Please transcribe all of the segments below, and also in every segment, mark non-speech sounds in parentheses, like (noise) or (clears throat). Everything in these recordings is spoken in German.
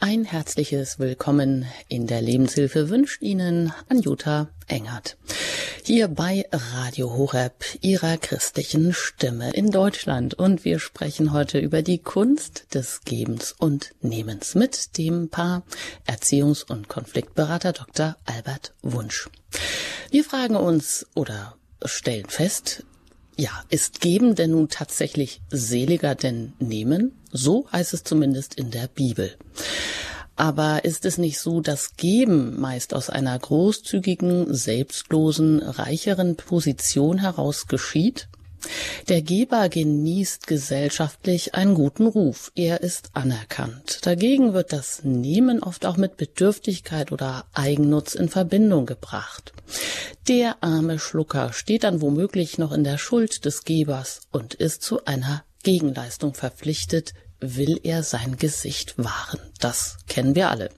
Ein herzliches Willkommen in der Lebenshilfe wünscht Ihnen Anjuta Engert. Hier bei Radio Horeb, Ihrer christlichen Stimme in Deutschland. Und wir sprechen heute über die Kunst des Gebens und Nehmens mit dem Paar Erziehungs- und Konfliktberater Dr. Albert Wunsch. Wir fragen uns oder stellen fest, ja, ist Geben denn nun tatsächlich seliger denn Nehmen? So heißt es zumindest in der Bibel. Aber ist es nicht so, dass Geben meist aus einer großzügigen, selbstlosen, reicheren Position heraus geschieht? Der Geber genießt gesellschaftlich einen guten Ruf. Er ist anerkannt. Dagegen wird das Nehmen oft auch mit Bedürftigkeit oder Eigennutz in Verbindung gebracht. Der arme Schlucker steht dann womöglich noch in der Schuld des Gebers und ist zu einer Gegenleistung verpflichtet, will er sein Gesicht wahren. Das kennen wir alle.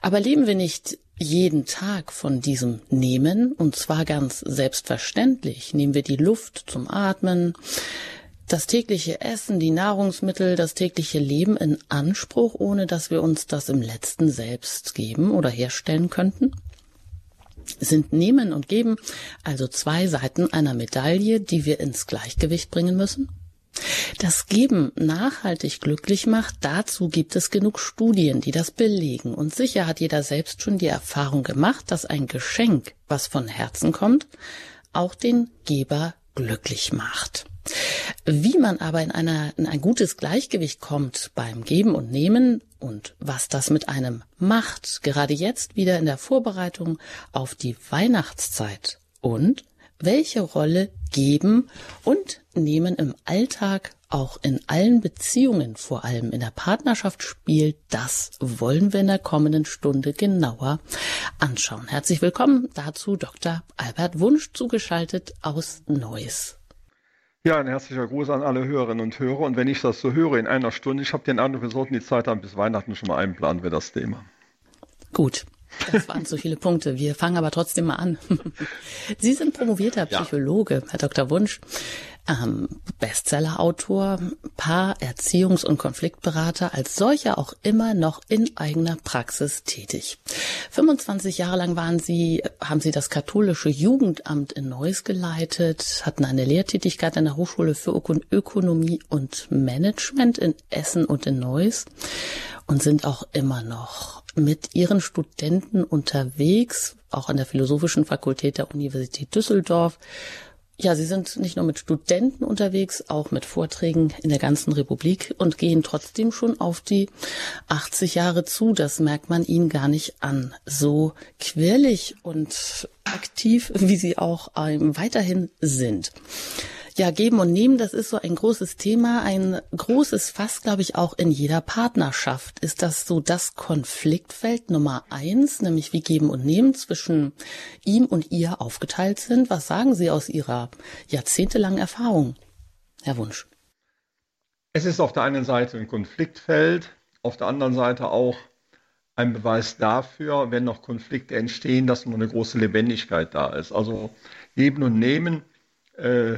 Aber leben wir nicht jeden Tag von diesem nehmen, und zwar ganz selbstverständlich, nehmen wir die Luft zum Atmen, das tägliche Essen, die Nahrungsmittel, das tägliche Leben in Anspruch, ohne dass wir uns das im letzten selbst geben oder herstellen könnten? Sind Nehmen und Geben also zwei Seiten einer Medaille, die wir ins Gleichgewicht bringen müssen? Das Geben nachhaltig glücklich macht, dazu gibt es genug Studien, die das belegen. Und sicher hat jeder selbst schon die Erfahrung gemacht, dass ein Geschenk, was von Herzen kommt, auch den Geber glücklich macht. Wie man aber in, einer, in ein gutes Gleichgewicht kommt beim Geben und Nehmen und was das mit einem macht, gerade jetzt wieder in der Vorbereitung auf die Weihnachtszeit und welche Rolle Geben und Nehmen im Alltag, auch in allen Beziehungen, vor allem in der Partnerschaft spielt, das wollen wir in der kommenden Stunde genauer anschauen. Herzlich willkommen dazu Dr. Albert Wunsch zugeschaltet aus Neuss. Ja, ein herzlicher Gruß an alle Hörerinnen und Hörer. Und wenn ich das so höre in einer Stunde, ich habe den Eindruck, wir sollten die Zeit haben bis Weihnachten schon mal einplanen für das Thema. Gut, das waren zu viele Punkte. Wir fangen aber trotzdem mal an. (laughs) Sie sind promovierter Psychologe, ja. Herr Dr. Wunsch, ähm, Bestsellerautor, Paar-, Erziehungs- und Konfliktberater, als solcher auch immer noch in eigener Praxis tätig. 25 Jahre lang waren Sie, haben Sie das katholische Jugendamt in Neuss geleitet, hatten eine Lehrtätigkeit an der Hochschule für Ökonomie und Management in Essen und in Neuss und sind auch immer noch mit ihren Studenten unterwegs, auch an der Philosophischen Fakultät der Universität Düsseldorf. Ja, sie sind nicht nur mit Studenten unterwegs, auch mit Vorträgen in der ganzen Republik und gehen trotzdem schon auf die 80 Jahre zu. Das merkt man ihnen gar nicht an. So quirlig und aktiv, wie sie auch ähm, weiterhin sind. Ja, geben und nehmen, das ist so ein großes Thema, ein großes Fass, glaube ich, auch in jeder Partnerschaft. Ist das so das Konfliktfeld Nummer eins, nämlich wie geben und nehmen zwischen ihm und ihr aufgeteilt sind? Was sagen Sie aus Ihrer jahrzehntelangen Erfahrung, Herr Wunsch? Es ist auf der einen Seite ein Konfliktfeld, auf der anderen Seite auch ein Beweis dafür, wenn noch Konflikte entstehen, dass noch eine große Lebendigkeit da ist. Also geben und nehmen äh,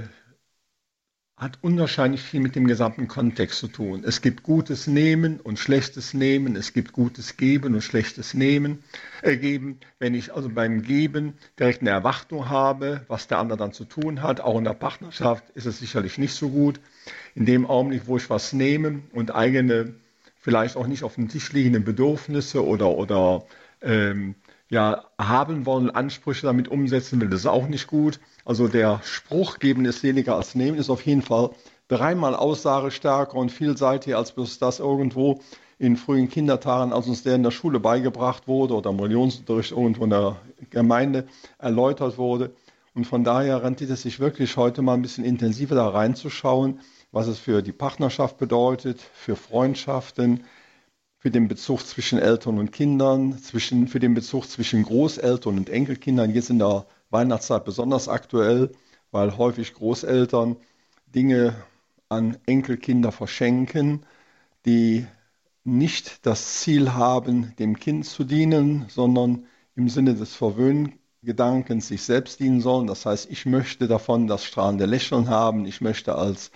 hat unwahrscheinlich viel mit dem gesamten Kontext zu tun. Es gibt gutes Nehmen und schlechtes Nehmen, es gibt gutes Geben und schlechtes Nehmen, äh, geben. Wenn ich also beim Geben direkt eine Erwartung habe, was der andere dann zu tun hat, auch in der Partnerschaft ist es sicherlich nicht so gut. In dem Augenblick, wo ich was nehme und eigene, vielleicht auch nicht auf dem Tisch liegende Bedürfnisse oder, oder ähm, ja, haben wollen, Ansprüche damit umsetzen will, das ist auch nicht gut. Also der Spruch, geben ist seliger als nehmen, ist auf jeden Fall dreimal aussagestärker und vielseitiger, als bloß das irgendwo in frühen Kindertagen, als uns der in der Schule beigebracht wurde oder im Religionsunterricht irgendwo in der Gemeinde erläutert wurde. Und von daher rentiert es sich wirklich heute mal ein bisschen intensiver da reinzuschauen, was es für die Partnerschaft bedeutet, für Freundschaften, für den Bezug zwischen Eltern und Kindern, zwischen, für den Bezug zwischen Großeltern und Enkelkindern, jetzt in der Weihnachtszeit besonders aktuell, weil häufig Großeltern Dinge an Enkelkinder verschenken, die nicht das Ziel haben, dem Kind zu dienen, sondern im Sinne des Verwöhngedankens sich selbst dienen sollen. Das heißt, ich möchte davon das strahlende Lächeln haben, ich möchte als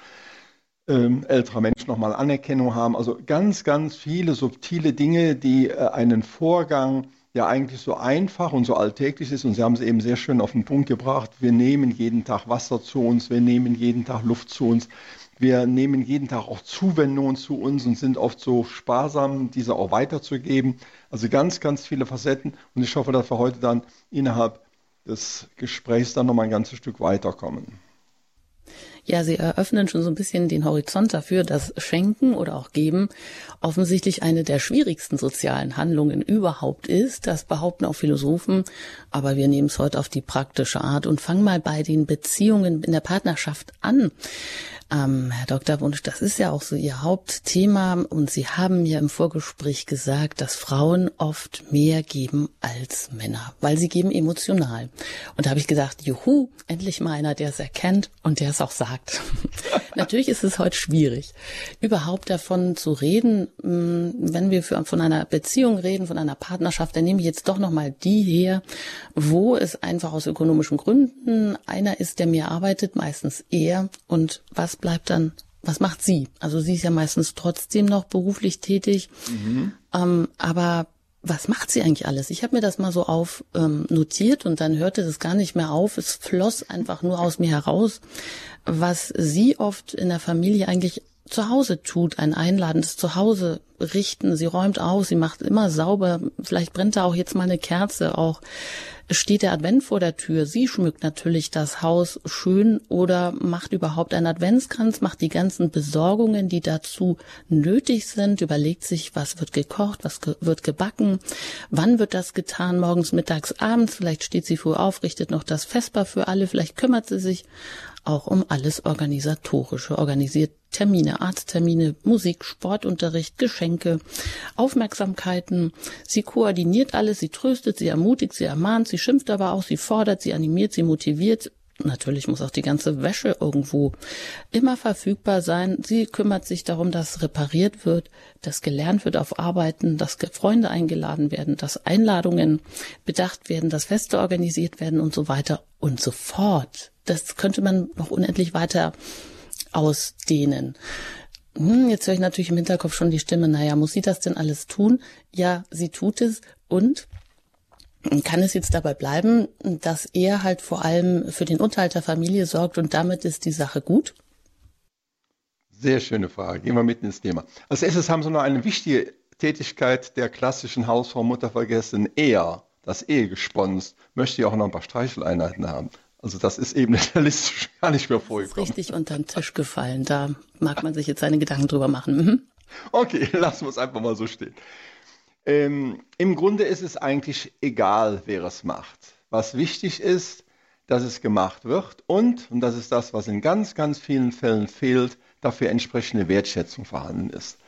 ähm, älterer Mensch nochmal Anerkennung haben. Also ganz, ganz viele subtile Dinge, die äh, einen Vorgang ja eigentlich so einfach und so alltäglich ist. Und Sie haben es eben sehr schön auf den Punkt gebracht. Wir nehmen jeden Tag Wasser zu uns, wir nehmen jeden Tag Luft zu uns. Wir nehmen jeden Tag auch Zuwendungen zu uns und sind oft so sparsam, diese auch weiterzugeben. Also ganz, ganz viele Facetten. Und ich hoffe, dass wir heute dann innerhalb des Gesprächs dann nochmal ein ganzes Stück weiterkommen. Ja, Sie eröffnen schon so ein bisschen den Horizont dafür, dass Schenken oder auch Geben offensichtlich eine der schwierigsten sozialen Handlungen überhaupt ist. Das behaupten auch Philosophen. Aber wir nehmen es heute auf die praktische Art und fangen mal bei den Beziehungen in der Partnerschaft an. Ähm, Herr Dr. Wunsch, das ist ja auch so Ihr Hauptthema und Sie haben ja im Vorgespräch gesagt, dass Frauen oft mehr geben als Männer, weil sie geben emotional. Und da habe ich gesagt, juhu, endlich mal einer, der es erkennt und der es auch sagt. (laughs) Natürlich ist es heute schwierig, überhaupt davon zu reden, mm, wenn wir für, von einer Beziehung reden, von einer Partnerschaft, dann nehme ich jetzt doch nochmal die her, wo es einfach aus ökonomischen Gründen einer ist, der mehr arbeitet, meistens er und was bleibt dann, was macht sie? Also sie ist ja meistens trotzdem noch beruflich tätig, mhm. ähm, aber was macht sie eigentlich alles? Ich habe mir das mal so auf ähm, notiert und dann hörte das gar nicht mehr auf. Es floss einfach nur aus mir heraus, was sie oft in der Familie eigentlich zu Hause tut, ein einladendes Zuhause richten. Sie räumt aus, sie macht immer sauber. Vielleicht brennt da auch jetzt mal eine Kerze. Auch steht der Advent vor der Tür. Sie schmückt natürlich das Haus schön oder macht überhaupt einen Adventskranz, macht die ganzen Besorgungen, die dazu nötig sind, überlegt sich, was wird gekocht, was ge wird gebacken, wann wird das getan, morgens, mittags, abends. Vielleicht steht sie früh auf, richtet noch das Vesper für alle, vielleicht kümmert sie sich auch um alles Organisatorische, organisiert Termine, Arzttermine, Musik, Sportunterricht, Geschenke, Aufmerksamkeiten. Sie koordiniert alles, sie tröstet, sie ermutigt, sie ermahnt, sie schimpft aber auch, sie fordert, sie animiert, sie motiviert. Natürlich muss auch die ganze Wäsche irgendwo immer verfügbar sein. Sie kümmert sich darum, dass repariert wird, dass gelernt wird auf Arbeiten, dass Freunde eingeladen werden, dass Einladungen bedacht werden, dass Feste organisiert werden und so weiter und so fort. Das könnte man noch unendlich weiter ausdehnen. Hm, jetzt höre ich natürlich im Hinterkopf schon die Stimme, naja, muss sie das denn alles tun? Ja, sie tut es und kann es jetzt dabei bleiben, dass er halt vor allem für den Unterhalt der Familie sorgt und damit ist die Sache gut? Sehr schöne Frage. Gehen wir mitten ins Thema. Als erstes haben Sie noch eine wichtige Tätigkeit der klassischen Hausfrau Mutter vergessen. Er, das Ehegesponst, möchte ja auch noch ein paar Streicheleinheiten haben. Also das ist eben in der Liste gar nicht mehr vorgekommen. Das ist richtig unter den Tisch gefallen. Da mag man sich jetzt seine Gedanken drüber machen. Mhm. Okay, (laughs) lassen wir es einfach mal so stehen. Ähm, Im Grunde ist es eigentlich egal, wer es macht. Was wichtig ist, dass es gemacht wird und, und das ist das, was in ganz, ganz vielen Fällen fehlt, dafür entsprechende Wertschätzung vorhanden ist.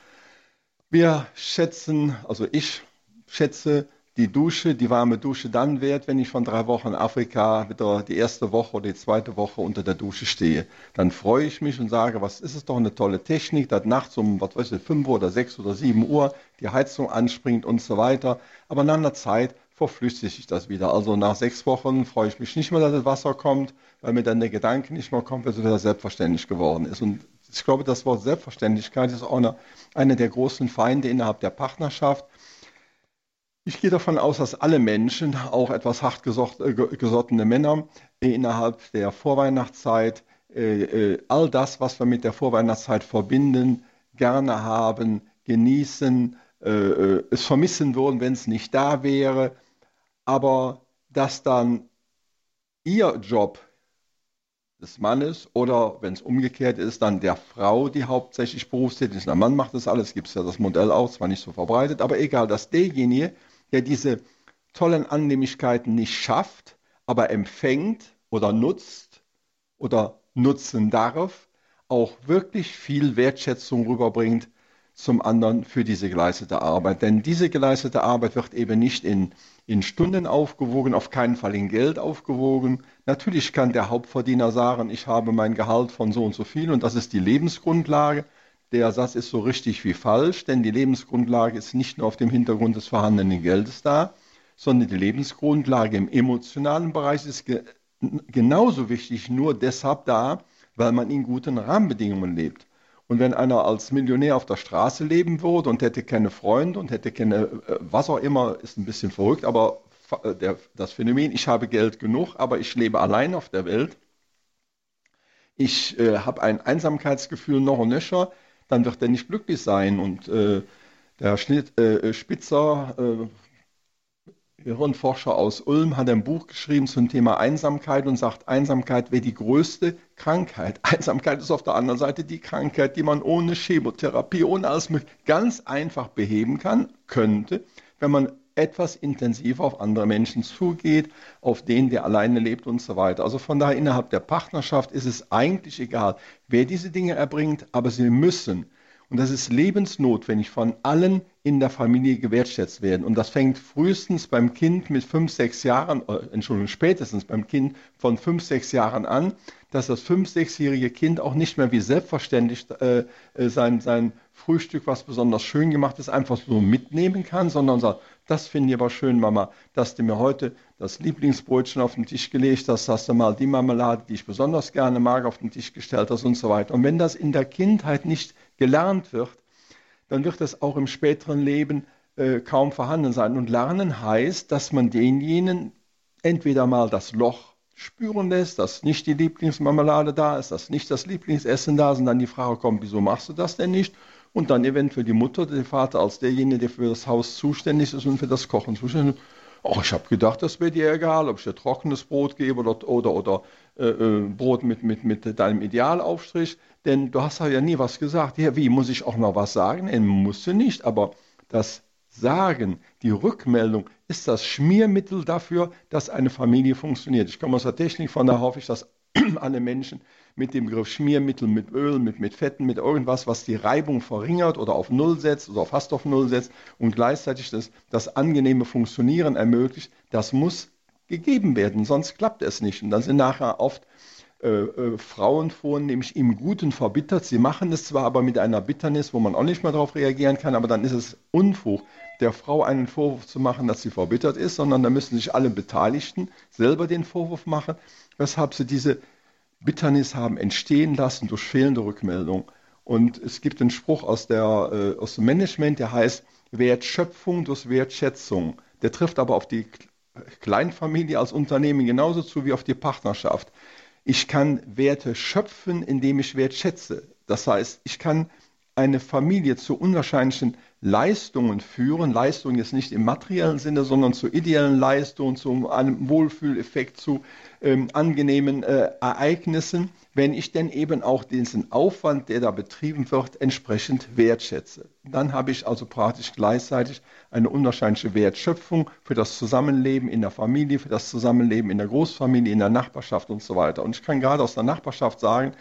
Wir schätzen, also ich schätze die Dusche, die warme Dusche dann wert, wenn ich von drei Wochen in Afrika wieder die erste Woche oder die zweite Woche unter der Dusche stehe. Dann freue ich mich und sage, was ist es doch eine tolle Technik, dass nachts um, was weiß ich, fünf oder sechs oder sieben Uhr die Heizung anspringt und so weiter. Aber nach einer Zeit verflüssigt sich das wieder. Also nach sechs Wochen freue ich mich nicht mehr, dass das Wasser kommt, weil mir dann der Gedanke nicht mehr kommt, dass es wieder selbstverständlich geworden ist. Und ich glaube, das Wort Selbstverständlichkeit ist auch eine, eine der großen Feinde innerhalb der Partnerschaft ich gehe davon aus, dass alle Menschen, auch etwas hartgesottene äh, Männer, innerhalb der Vorweihnachtszeit äh, äh, all das, was wir mit der Vorweihnachtszeit verbinden, gerne haben, genießen, es vermissen würden, wenn es nicht da wäre, aber dass dann ihr Job des Mannes oder wenn es umgekehrt ist, dann der Frau, die hauptsächlich berufstätig ist. Der Mann macht das alles, gibt es ja das Modell auch, zwar nicht so verbreitet, aber egal, dass derjenige, der diese tollen Annehmlichkeiten nicht schafft, aber empfängt oder nutzt oder nutzen darf, auch wirklich viel Wertschätzung rüberbringt zum anderen für diese geleistete Arbeit. Denn diese geleistete Arbeit wird eben nicht in, in Stunden aufgewogen, auf keinen Fall in Geld aufgewogen. Natürlich kann der Hauptverdiener sagen, ich habe mein Gehalt von so und so viel und das ist die Lebensgrundlage. Der Satz ist so richtig wie falsch, denn die Lebensgrundlage ist nicht nur auf dem Hintergrund des vorhandenen Geldes da, sondern die Lebensgrundlage im emotionalen Bereich ist ge genauso wichtig, nur deshalb da, weil man in guten Rahmenbedingungen lebt. Und wenn einer als Millionär auf der Straße leben würde und hätte keine Freunde und hätte keine, äh, was auch immer, ist ein bisschen verrückt, aber äh, der, das Phänomen, ich habe Geld genug, aber ich lebe allein auf der Welt. Ich äh, habe ein Einsamkeitsgefühl noch und nöcher, dann wird er nicht glücklich sein. Und äh, der Schnitt, äh, Spitzer, äh, Hirnforscher aus Ulm hat ein Buch geschrieben zum Thema Einsamkeit und sagt, Einsamkeit wäre die größte Krankheit. (laughs) Einsamkeit ist auf der anderen Seite die Krankheit, die man ohne Chemotherapie, ohne alles ganz einfach beheben kann, könnte, wenn man etwas intensiver auf andere Menschen zugeht, auf den, der alleine lebt und so weiter. Also von daher innerhalb der Partnerschaft ist es eigentlich egal, wer diese Dinge erbringt, aber sie müssen und das ist lebensnotwendig von allen in der Familie gewertschätzt werden. Und das fängt frühestens beim Kind mit fünf, sechs Jahren, äh, Entschuldigung, spätestens beim Kind von fünf, sechs Jahren an, dass das fünf, sechsjährige Kind auch nicht mehr wie selbstverständlich äh, äh, sein, sein Frühstück, was besonders schön gemacht ist, einfach so mitnehmen kann, sondern sagt, das finde ich aber schön, Mama, dass du mir heute das Lieblingsbrötchen auf den Tisch gelegt hast, dass du mal die Marmelade, die ich besonders gerne mag, auf den Tisch gestellt hast und so weiter. Und wenn das in der Kindheit nicht gelernt wird, dann wird das auch im späteren Leben äh, kaum vorhanden sein. Und lernen heißt, dass man denjenigen entweder mal das Loch spüren lässt, dass nicht die Lieblingsmarmelade da ist, dass nicht das Lieblingsessen da ist und dann die Frage kommt, wieso machst du das denn nicht? Und dann eventuell die Mutter, der Vater als derjenige, der für das Haus zuständig ist und für das Kochen zuständig ist. Oh, ich habe gedacht, das wäre dir egal, ob ich dir trockenes Brot gebe oder, oder, oder äh, äh Brot mit, mit, mit deinem Idealaufstrich. Denn du hast ja nie was gesagt. Ja, wie, muss ich auch noch was sagen? Er musste nicht, aber das Sagen, die Rückmeldung ist das Schmiermittel dafür, dass eine Familie funktioniert. Ich komme aus der Technik, von daher hoffe ich, dass (clears throat) alle Menschen mit dem Begriff Schmiermittel, mit Öl, mit, mit Fetten, mit irgendwas, was die Reibung verringert oder auf Null setzt oder fast auf Null setzt und gleichzeitig das, das angenehme Funktionieren ermöglicht, das muss gegeben werden, sonst klappt es nicht. Und dann sind nachher oft äh, äh, Frauen vornehmlich im Guten verbittert. Sie machen es zwar aber mit einer Bitternis, wo man auch nicht mehr darauf reagieren kann, aber dann ist es Unfug, der Frau einen Vorwurf zu machen, dass sie verbittert ist, sondern da müssen sich alle Beteiligten selber den Vorwurf machen, weshalb sie diese Bitternis haben entstehen lassen durch fehlende Rückmeldung. Und es gibt einen Spruch aus, der, äh, aus dem Management, der heißt Wertschöpfung durch Wertschätzung. Der trifft aber auf die Kleinfamilie als Unternehmen genauso zu wie auf die Partnerschaft. Ich kann Werte schöpfen, indem ich Wert schätze. Das heißt, ich kann eine Familie zu unwahrscheinlichen Leistungen führen. Leistungen jetzt nicht im materiellen Sinne, sondern zu ideellen Leistungen, zu einem Wohlfühleffekt, zu ähm, angenehmen äh, Ereignissen, wenn ich denn eben auch diesen Aufwand, der da betrieben wird, entsprechend wertschätze. Dann habe ich also praktisch gleichzeitig eine unwahrscheinliche Wertschöpfung für das Zusammenleben in der Familie, für das Zusammenleben in der Großfamilie, in der Nachbarschaft und so weiter. Und ich kann gerade aus der Nachbarschaft sagen,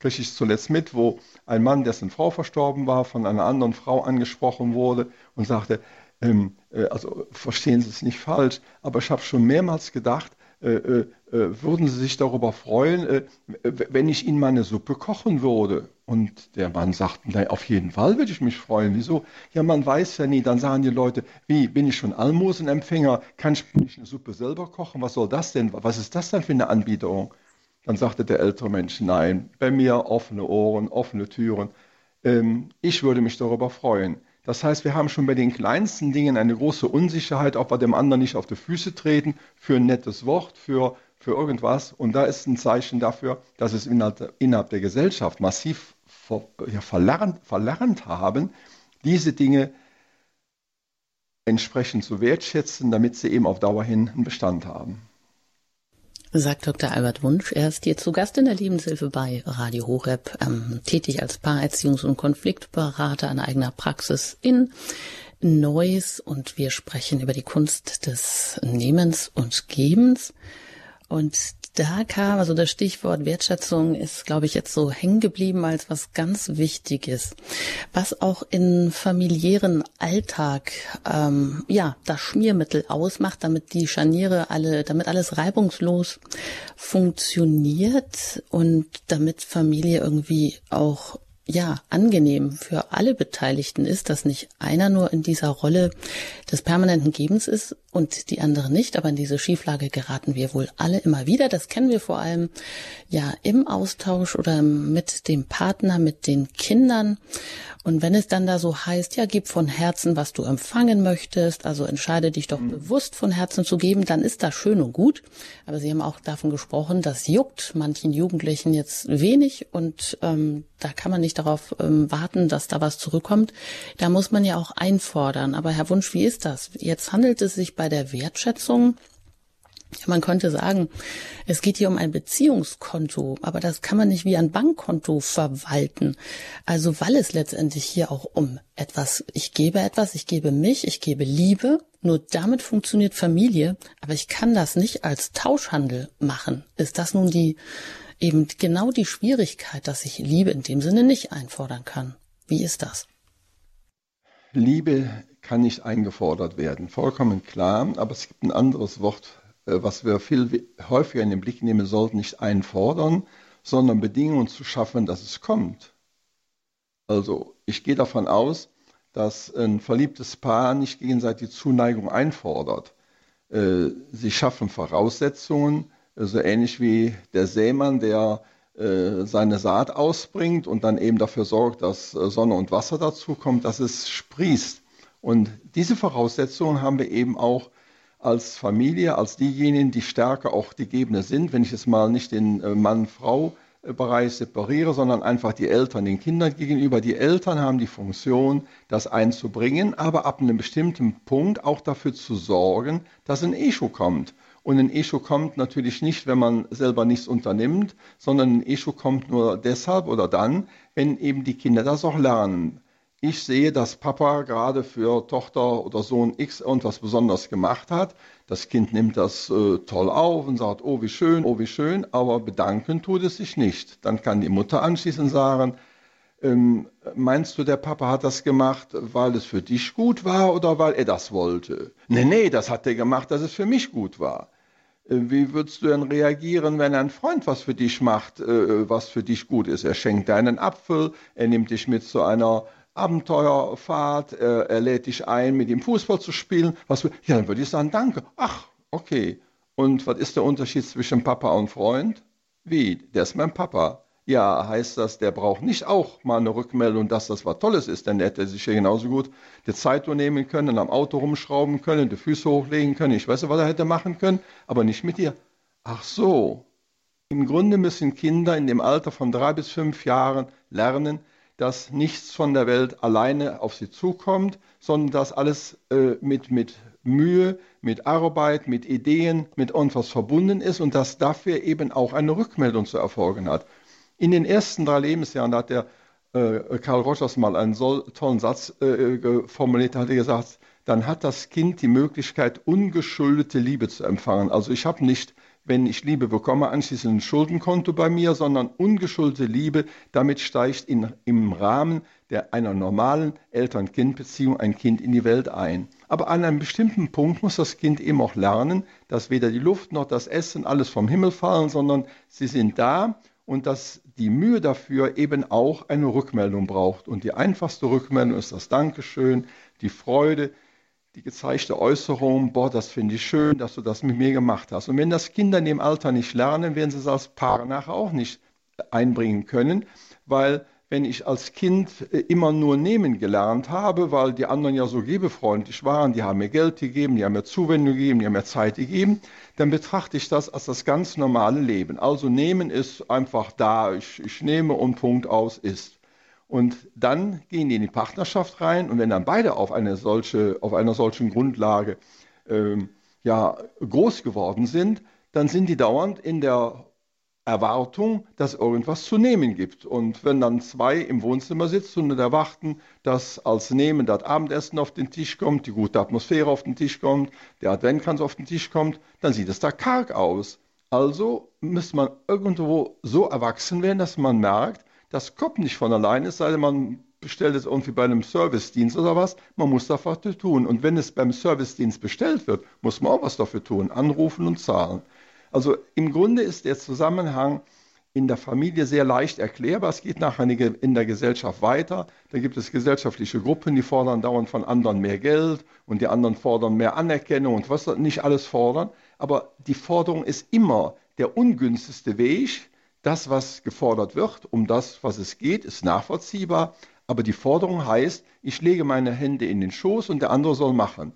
kriege ich zuletzt mit, wo ein Mann, dessen Frau verstorben war, von einer anderen Frau angesprochen wurde und sagte, ähm, äh, also verstehen Sie es nicht falsch, aber ich habe schon mehrmals gedacht, äh, äh, würden Sie sich darüber freuen, äh, wenn ich Ihnen meine Suppe kochen würde? Und der Mann sagt, na, auf jeden Fall würde ich mich freuen. Wieso? Ja, man weiß ja nie. Dann sagen die Leute, wie, bin ich schon Almosenempfänger? Kann ich nicht eine Suppe selber kochen? Was soll das denn? Was ist das denn für eine Anbieterung? Dann sagte der ältere Mensch, nein, bei mir offene Ohren, offene Türen. Ähm, ich würde mich darüber freuen. Das heißt, wir haben schon bei den kleinsten Dingen eine große Unsicherheit, ob wir dem anderen nicht auf die Füße treten, für ein nettes Wort, für, für irgendwas. Und da ist ein Zeichen dafür, dass es innerhalb, innerhalb der Gesellschaft massiv ver, ja, verlernt, verlernt haben, diese Dinge entsprechend zu wertschätzen, damit sie eben auf Dauer hin einen Bestand haben. Sagt Dr. Albert Wunsch. Er ist hier zu Gast in der Lebenshilfe bei Radio Horeb, ähm, tätig als Paarerziehungs- und Konfliktberater an eigener Praxis in Neuss und wir sprechen über die Kunst des Nehmens und Gebens. Und da kam, also das Stichwort Wertschätzung ist, glaube ich, jetzt so hängen geblieben als was ganz Wichtiges, was auch in familiären Alltag ähm, ja das Schmiermittel ausmacht, damit die Scharniere alle, damit alles reibungslos funktioniert und damit Familie irgendwie auch ja, angenehm für alle Beteiligten ist, dass nicht einer nur in dieser Rolle des permanenten Gebens ist und die andere nicht, aber in diese Schieflage geraten wir wohl alle immer wieder. Das kennen wir vor allem ja im Austausch oder mit dem Partner, mit den Kindern. Und wenn es dann da so heißt, ja, gib von Herzen, was du empfangen möchtest, also entscheide dich doch mhm. bewusst von Herzen zu geben, dann ist das schön und gut. Aber Sie haben auch davon gesprochen, das juckt manchen Jugendlichen jetzt wenig und ähm, da kann man nicht darauf ähm, warten, dass da was zurückkommt. Da muss man ja auch einfordern. Aber Herr Wunsch, wie ist das? Jetzt handelt es sich bei der Wertschätzung man könnte sagen, es geht hier um ein Beziehungskonto, aber das kann man nicht wie ein Bankkonto verwalten. Also weil es letztendlich hier auch um etwas, ich gebe etwas, ich gebe mich, ich gebe Liebe, nur damit funktioniert Familie, aber ich kann das nicht als Tauschhandel machen. Ist das nun die, eben genau die Schwierigkeit, dass ich Liebe in dem Sinne nicht einfordern kann? Wie ist das? Liebe kann nicht eingefordert werden, vollkommen klar, aber es gibt ein anderes Wort äh, was wir viel häufiger in den Blick nehmen sollten, nicht einfordern, sondern Bedingungen zu schaffen, dass es kommt. Also ich gehe davon aus, dass ein verliebtes Paar nicht gegenseitig Zuneigung einfordert. Äh, sie schaffen Voraussetzungen, so ähnlich wie der Sämann, der äh, seine Saat ausbringt und dann eben dafür sorgt, dass Sonne und Wasser dazu kommt, dass es sprießt. Und diese Voraussetzungen haben wir eben auch als Familie, als diejenigen, die stärker auch die Gebende sind, wenn ich jetzt mal nicht den äh, Mann-Frau-Bereich separiere, sondern einfach die Eltern den Kindern gegenüber. Die Eltern haben die Funktion, das einzubringen, aber ab einem bestimmten Punkt auch dafür zu sorgen, dass ein Echo kommt. Und ein Echo kommt natürlich nicht, wenn man selber nichts unternimmt, sondern ein Echo kommt nur deshalb oder dann, wenn eben die Kinder das auch lernen ich sehe, dass Papa gerade für Tochter oder Sohn X irgendwas besonders gemacht hat. Das Kind nimmt das äh, toll auf und sagt, oh wie schön, oh wie schön, aber bedanken tut es sich nicht. Dann kann die Mutter anschließend sagen, ähm, meinst du, der Papa hat das gemacht, weil es für dich gut war oder weil er das wollte? Nee, nee, das hat er gemacht, dass es für mich gut war. Äh, wie würdest du denn reagieren, wenn ein Freund was für dich macht, äh, was für dich gut ist? Er schenkt dir einen Apfel, er nimmt dich mit zu einer Abenteuerfahrt, äh, er lädt dich ein, mit ihm Fußball zu spielen. Was, ja, dann würde ich sagen, danke. Ach, okay. Und was ist der Unterschied zwischen Papa und Freund? Wie? Der ist mein Papa. Ja, heißt das, der braucht nicht auch mal eine Rückmeldung, dass das was Tolles ist, denn der hätte sich ja genauso gut die Zeitung nehmen können, am Auto rumschrauben können, die Füße hochlegen können. Ich weiß nicht, was er hätte machen können, aber nicht mit dir. Ach so. Im Grunde müssen Kinder in dem Alter von drei bis fünf Jahren lernen, dass nichts von der Welt alleine auf sie zukommt, sondern dass alles äh, mit, mit Mühe, mit Arbeit, mit Ideen, mit irgendwas verbunden ist und dass dafür eben auch eine Rückmeldung zu erfolgen hat. In den ersten drei Lebensjahren hat der äh, Karl Rogers mal einen so tollen Satz äh, formuliert, hat er gesagt, dann hat das Kind die Möglichkeit, ungeschuldete Liebe zu empfangen. Also ich habe nicht wenn ich Liebe bekomme, anschließend ein Schuldenkonto bei mir, sondern ungeschuldete Liebe, damit steigt in, im Rahmen der, einer normalen Eltern-Kind-Beziehung ein Kind in die Welt ein. Aber an einem bestimmten Punkt muss das Kind eben auch lernen, dass weder die Luft noch das Essen alles vom Himmel fallen, sondern sie sind da und dass die Mühe dafür eben auch eine Rückmeldung braucht. Und die einfachste Rückmeldung ist das Dankeschön, die Freude, die gezeigte Äußerung, boah, das finde ich schön, dass du das mit mir gemacht hast. Und wenn das Kinder in dem Alter nicht lernen, werden sie es als Paar nachher auch nicht einbringen können, weil wenn ich als Kind äh, immer nur nehmen gelernt habe, weil die anderen ja so gebefreundlich waren, die haben mir Geld gegeben, die haben mir Zuwendung gegeben, die haben mir Zeit gegeben, dann betrachte ich das als das ganz normale Leben. Also nehmen ist einfach da, ich, ich nehme und Punkt aus ist. Und dann gehen die in die Partnerschaft rein und wenn dann beide auf, eine solche, auf einer solchen Grundlage ähm, ja, groß geworden sind, dann sind die dauernd in der Erwartung, dass irgendwas zu nehmen gibt. Und wenn dann zwei im Wohnzimmer sitzen und erwarten, dass als Nehmen das Abendessen auf den Tisch kommt, die gute Atmosphäre auf den Tisch kommt, der Adventkranz auf den Tisch kommt, dann sieht es da karg aus. Also müsste man irgendwo so erwachsen werden, dass man merkt, das kommt nicht von alleine, es sei denn, man bestellt es irgendwie bei einem Servicedienst oder was. Man muss dafür tun. Und wenn es beim Servicedienst bestellt wird, muss man auch was dafür tun. Anrufen und zahlen. Also im Grunde ist der Zusammenhang in der Familie sehr leicht erklärbar. Es geht nachher in der Gesellschaft weiter. Da gibt es gesellschaftliche Gruppen, die fordern dauernd von anderen mehr Geld und die anderen fordern mehr Anerkennung und was nicht alles fordern. Aber die Forderung ist immer der ungünstigste Weg. Das, was gefordert wird, um das, was es geht, ist nachvollziehbar. Aber die Forderung heißt, ich lege meine Hände in den Schoß und der andere soll machen.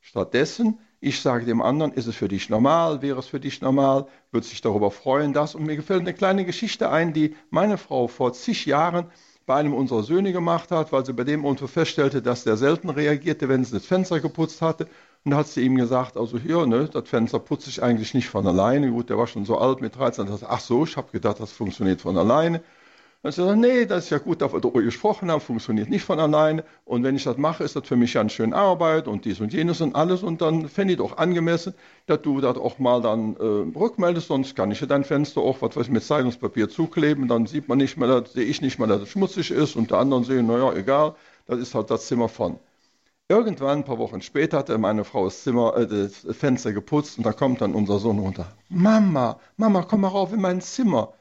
Stattdessen ich sage dem anderen, ist es für dich normal? Wäre es für dich normal? Wird sich darüber freuen, das? Und mir gefällt eine kleine Geschichte ein, die meine Frau vor zig Jahren bei einem unserer Söhne gemacht hat, weil sie bei dem irgendwo feststellte, dass der selten reagierte, wenn sie das Fenster geputzt hatte. Und da hat sie ihm gesagt, also hier, ne, das Fenster putze ich eigentlich nicht von alleine. Gut, der war schon so alt mit 13. Ach so, ich habe gedacht, das funktioniert von alleine. Dann sagt er, nee, das ist ja gut, dass wir darüber gesprochen haben, funktioniert nicht von alleine. Und wenn ich das mache, ist das für mich ganz schön Arbeit und dies und jenes und alles. Und dann fände ich doch angemessen, dass du das auch mal dann äh, rückmeldest, sonst kann ich ja dein Fenster auch, was weiß ich, mit Zeitungspapier zukleben. Dann sieht man nicht mehr, sehe ich nicht mehr, dass es schmutzig ist und der anderen sehen, naja, egal, das ist halt das Zimmer von. Irgendwann, ein paar Wochen später, hat meine Frau das, Zimmer, äh, das Fenster geputzt und da kommt dann unser Sohn runter. Mama, Mama, komm mal rauf in mein Zimmer.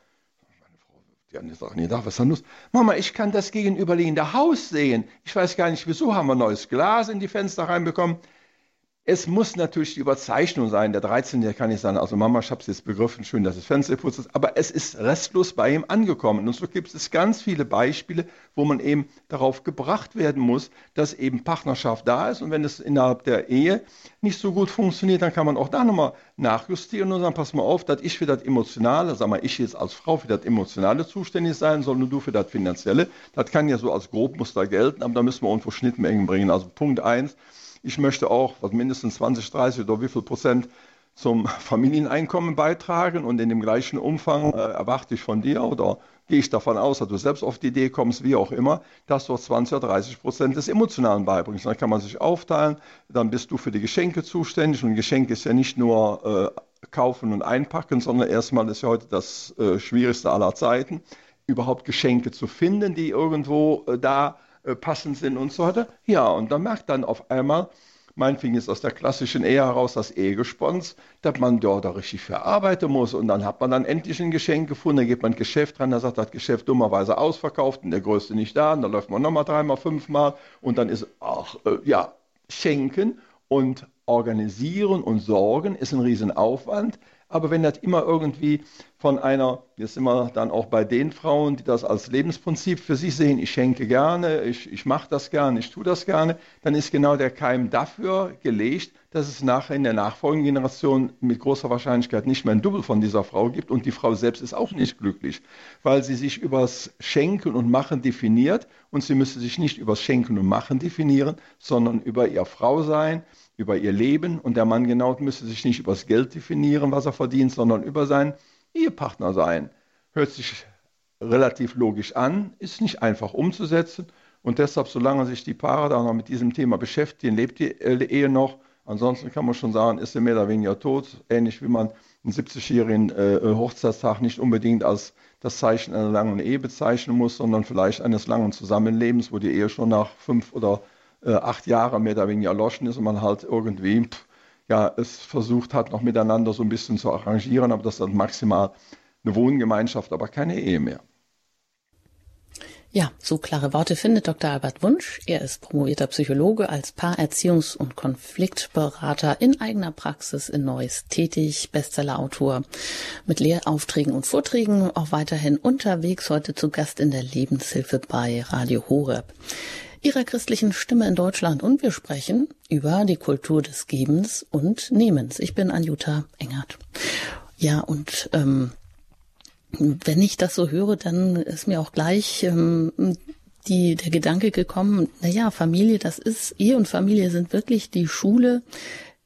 Die andere sagt, nee, da, was ist da los? Mama, ich kann das gegenüberliegende Haus sehen. Ich weiß gar nicht, wieso haben wir neues Glas in die Fenster reinbekommen. Es muss natürlich die Überzeichnung sein. Der 13. kann nicht sagen, also Mama, ich habe es jetzt begriffen, schön, dass das Fenster geputzt ist, aber es ist restlos bei ihm angekommen. Und so gibt es ganz viele Beispiele, wo man eben darauf gebracht werden muss, dass eben Partnerschaft da ist. Und wenn es innerhalb der Ehe nicht so gut funktioniert, dann kann man auch da nochmal nachjustieren und sagen, pass mal auf, dass ich für das Emotionale, sag mal, ich jetzt als Frau für das Emotionale zuständig sein soll, nur du für das Finanzielle. Das kann ja so als Grobmuster gelten, aber da müssen wir irgendwo Schnittmengen bringen. Also Punkt eins ich möchte auch was mindestens 20, 30 oder wie viel Prozent zum (laughs) Familieneinkommen beitragen und in dem gleichen Umfang äh, erwarte ich von dir oder gehe ich davon aus, dass du selbst auf die Idee kommst, wie auch immer, dass du 20 oder 30 Prozent des Emotionalen beibringst. Dann kann man sich aufteilen, dann bist du für die Geschenke zuständig und Geschenke ist ja nicht nur äh, kaufen und einpacken, sondern erstmal ist ja heute das äh, Schwierigste aller Zeiten, überhaupt Geschenke zu finden, die irgendwo äh, da äh, passend sind und so weiter. Ja, und dann merkt dann auf einmal, meinetwegen ist aus der klassischen Ehe heraus das Ehegespons, dass man dort da richtig verarbeiten muss. Und dann hat man dann endlich ein Geschenk gefunden, da geht man ein Geschäft dran, da sagt das Geschäft dummerweise ausverkauft und der Größte nicht da. Und dann läuft man nochmal dreimal, fünfmal und dann ist, ach, äh, ja, schenken und organisieren und sorgen ist ein Riesenaufwand. Aber wenn das immer irgendwie von einer, jetzt sind wir dann auch bei den Frauen, die das als Lebensprinzip für sich sehen, ich schenke gerne, ich, ich mache das gerne, ich tue das gerne, dann ist genau der Keim dafür gelegt, dass es nachher in der nachfolgenden Generation mit großer Wahrscheinlichkeit nicht mehr ein Double von dieser Frau gibt und die Frau selbst ist auch nicht glücklich, weil sie sich übers Schenken und Machen definiert und sie müsste sich nicht übers Schenken und Machen definieren, sondern über ihr Frausein, über ihr Leben und der Mann genau müsste sich nicht über das Geld definieren, was er verdient, sondern über seinen Ehepartner sein. Hört sich relativ logisch an, ist nicht einfach umzusetzen und deshalb, solange sich die Paare da noch mit diesem Thema beschäftigen, lebt die Ehe noch. Ansonsten kann man schon sagen, ist sie mehr oder weniger tot, ähnlich wie man einen 70-jährigen äh, Hochzeitstag nicht unbedingt als das Zeichen einer langen Ehe bezeichnen muss, sondern vielleicht eines langen Zusammenlebens, wo die Ehe schon nach fünf oder äh, acht Jahre mehr oder weniger erloschen ist und man halt irgendwie pff, ja, es versucht hat, noch miteinander so ein bisschen zu arrangieren, aber das ist dann maximal eine Wohngemeinschaft, aber keine Ehe mehr. Ja, so klare Worte findet Dr. Albert Wunsch. Er ist promovierter Psychologe als Paarerziehungs- und Konfliktberater in eigener Praxis in Neuss tätig, Bestsellerautor mit Lehraufträgen und Vorträgen, auch weiterhin unterwegs, heute zu Gast in der Lebenshilfe bei Radio Horeb ihrer christlichen Stimme in Deutschland und wir sprechen über die Kultur des Gebens und Nehmens. Ich bin Anjuta Engert. Ja, und ähm, wenn ich das so höre, dann ist mir auch gleich ähm, die, der Gedanke gekommen, na ja, Familie, das ist, Ehe und Familie sind wirklich die Schule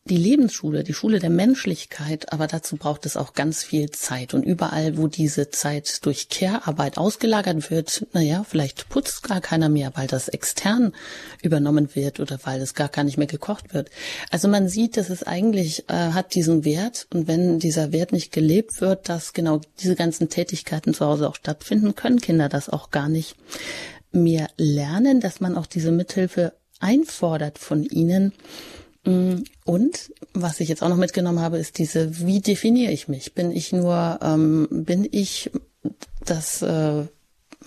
die Lebensschule, die Schule der Menschlichkeit, aber dazu braucht es auch ganz viel Zeit. Und überall, wo diese Zeit durch Care-Arbeit ausgelagert wird, naja, vielleicht putzt gar keiner mehr, weil das extern übernommen wird oder weil es gar, gar nicht mehr gekocht wird. Also man sieht, dass es eigentlich äh, hat diesen Wert und wenn dieser Wert nicht gelebt wird, dass genau diese ganzen Tätigkeiten zu Hause auch stattfinden, können Kinder das auch gar nicht mehr lernen, dass man auch diese Mithilfe einfordert von ihnen und was ich jetzt auch noch mitgenommen habe, ist diese, wie definiere ich mich? Bin ich nur, ähm, bin ich das äh,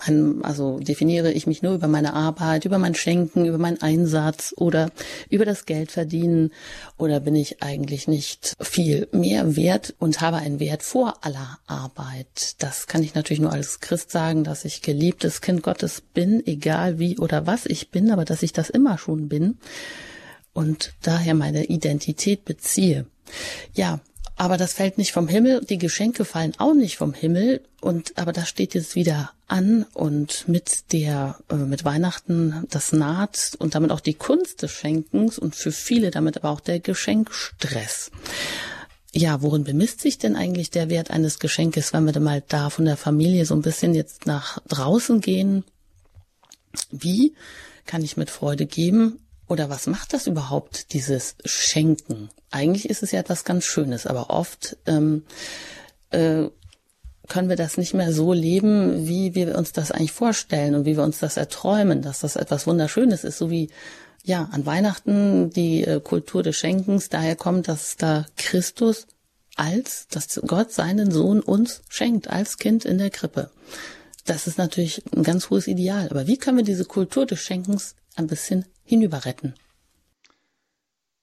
mein, also definiere ich mich nur über meine Arbeit, über mein Schenken, über meinen Einsatz oder über das Geld verdienen oder bin ich eigentlich nicht viel mehr wert und habe einen Wert vor aller Arbeit. Das kann ich natürlich nur als Christ sagen, dass ich geliebtes Kind Gottes bin, egal wie oder was ich bin, aber dass ich das immer schon bin und daher meine Identität beziehe. Ja, aber das fällt nicht vom Himmel, die Geschenke fallen auch nicht vom Himmel und aber das steht jetzt wieder an und mit der äh, mit Weihnachten das naht und damit auch die Kunst des Schenkens und für viele damit aber auch der Geschenkstress. Ja, worin bemisst sich denn eigentlich der Wert eines Geschenkes, wenn wir denn mal da von der Familie so ein bisschen jetzt nach draußen gehen? Wie kann ich mit Freude geben? Oder was macht das überhaupt, dieses Schenken? Eigentlich ist es ja etwas ganz Schönes, aber oft ähm, äh, können wir das nicht mehr so leben, wie wir uns das eigentlich vorstellen und wie wir uns das erträumen, dass das etwas Wunderschönes ist, so wie ja an Weihnachten die äh, Kultur des Schenkens daher kommt, dass da Christus als, dass Gott seinen Sohn uns schenkt als Kind in der Krippe. Das ist natürlich ein ganz hohes Ideal. Aber wie können wir diese Kultur des Schenkens ein bisschen hinüber retten.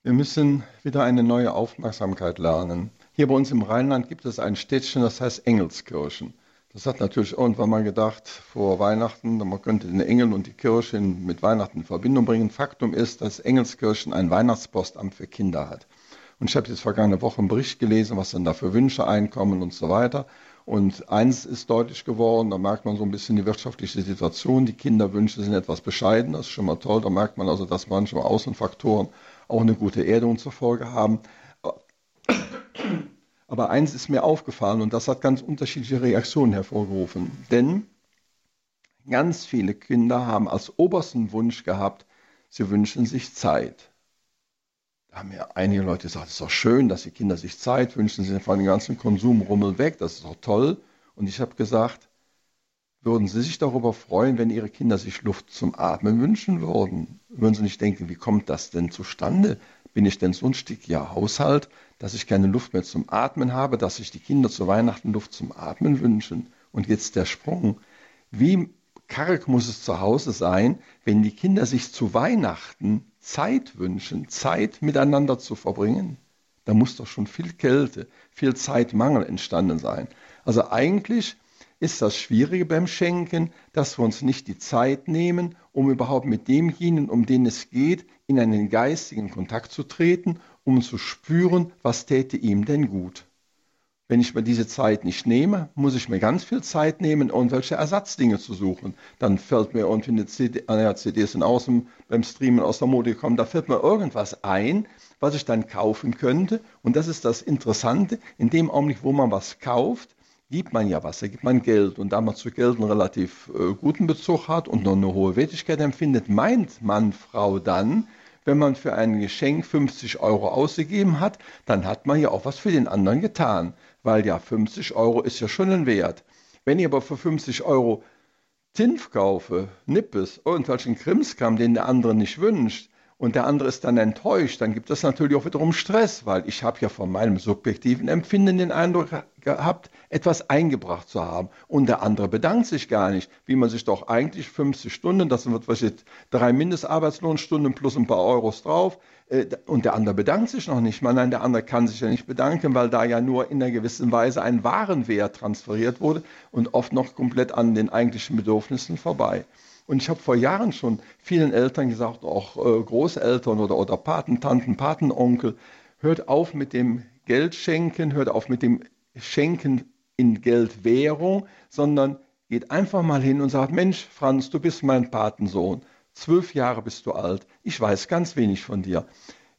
Wir müssen wieder eine neue Aufmerksamkeit lernen. Hier bei uns im Rheinland gibt es ein Städtchen, das heißt Engelskirchen. Das hat natürlich irgendwann mal gedacht, vor Weihnachten, man könnte den Engel und die Kirche mit Weihnachten in Verbindung bringen. Faktum ist, dass Engelskirchen ein Weihnachtspostamt für Kinder hat. Und ich habe jetzt vergangene Woche einen Bericht gelesen, was dann da für Wünsche einkommen und so weiter. Und eins ist deutlich geworden, da merkt man so ein bisschen die wirtschaftliche Situation. Die Kinderwünsche sind etwas bescheiden, das ist schon mal toll. Da merkt man also, dass manchmal Außenfaktoren auch eine gute Erdung zur Folge haben. Aber eins ist mir aufgefallen und das hat ganz unterschiedliche Reaktionen hervorgerufen. Denn ganz viele Kinder haben als obersten Wunsch gehabt, sie wünschen sich Zeit haben ja einige Leute gesagt, es ist doch schön, dass die Kinder sich Zeit wünschen, sie sind von dem ganzen Konsumrummel weg, das ist doch toll. Und ich habe gesagt, würden Sie sich darüber freuen, wenn Ihre Kinder sich Luft zum Atmen wünschen würden? Würden Sie nicht denken, wie kommt das denn zustande? Bin ich denn so ein Stück Haushalt, dass ich keine Luft mehr zum Atmen habe, dass sich die Kinder zu Weihnachten Luft zum Atmen wünschen? Und jetzt der Sprung. Wie karg muss es zu Hause sein, wenn die Kinder sich zu Weihnachten Zeit wünschen, Zeit miteinander zu verbringen, da muss doch schon viel Kälte, viel Zeitmangel entstanden sein. Also eigentlich ist das Schwierige beim Schenken, dass wir uns nicht die Zeit nehmen, um überhaupt mit demjenigen, um den es geht, in einen geistigen Kontakt zu treten, um zu spüren, was täte ihm denn gut. Wenn ich mir diese Zeit nicht nehme, muss ich mir ganz viel Zeit nehmen, irgendwelche Ersatzdinge zu suchen. Dann fällt mir irgendwie eine CD, ah ja, CDs sind außen beim Streamen aus der Mode gekommen, da fällt mir irgendwas ein, was ich dann kaufen könnte. Und das ist das Interessante, in dem Augenblick, wo man was kauft, gibt man ja was, da gibt man Geld. Und da man zu Geld einen relativ äh, guten Bezug hat und noch eine hohe Wertigkeit empfindet, meint man Frau dann, wenn man für ein Geschenk 50 Euro ausgegeben hat, dann hat man ja auch was für den anderen getan weil ja 50 Euro ist ja schon ein Wert. Wenn ich aber für 50 Euro Tinf kaufe, Nippes, irgendwelchen Krimskram, den der andere nicht wünscht, und der andere ist dann enttäuscht, dann gibt es natürlich auch wiederum Stress, weil ich habe ja von meinem subjektiven Empfinden den Eindruck gehabt, etwas eingebracht zu haben. Und der andere bedankt sich gar nicht, wie man sich doch eigentlich 50 Stunden, das wird was jetzt drei Mindestarbeitslohnstunden plus ein paar Euros drauf, äh, und der andere bedankt sich noch nicht mal. Nein, der andere kann sich ja nicht bedanken, weil da ja nur in einer gewissen Weise ein Warenwert transferiert wurde und oft noch komplett an den eigentlichen Bedürfnissen vorbei. Und ich habe vor Jahren schon vielen Eltern gesagt, auch äh, Großeltern oder, oder Patentanten, Patenonkel, hört auf mit dem Geldschenken, hört auf mit dem Schenken in Geldwährung, sondern geht einfach mal hin und sagt, Mensch, Franz, du bist mein Patensohn. Zwölf Jahre bist du alt. Ich weiß ganz wenig von dir.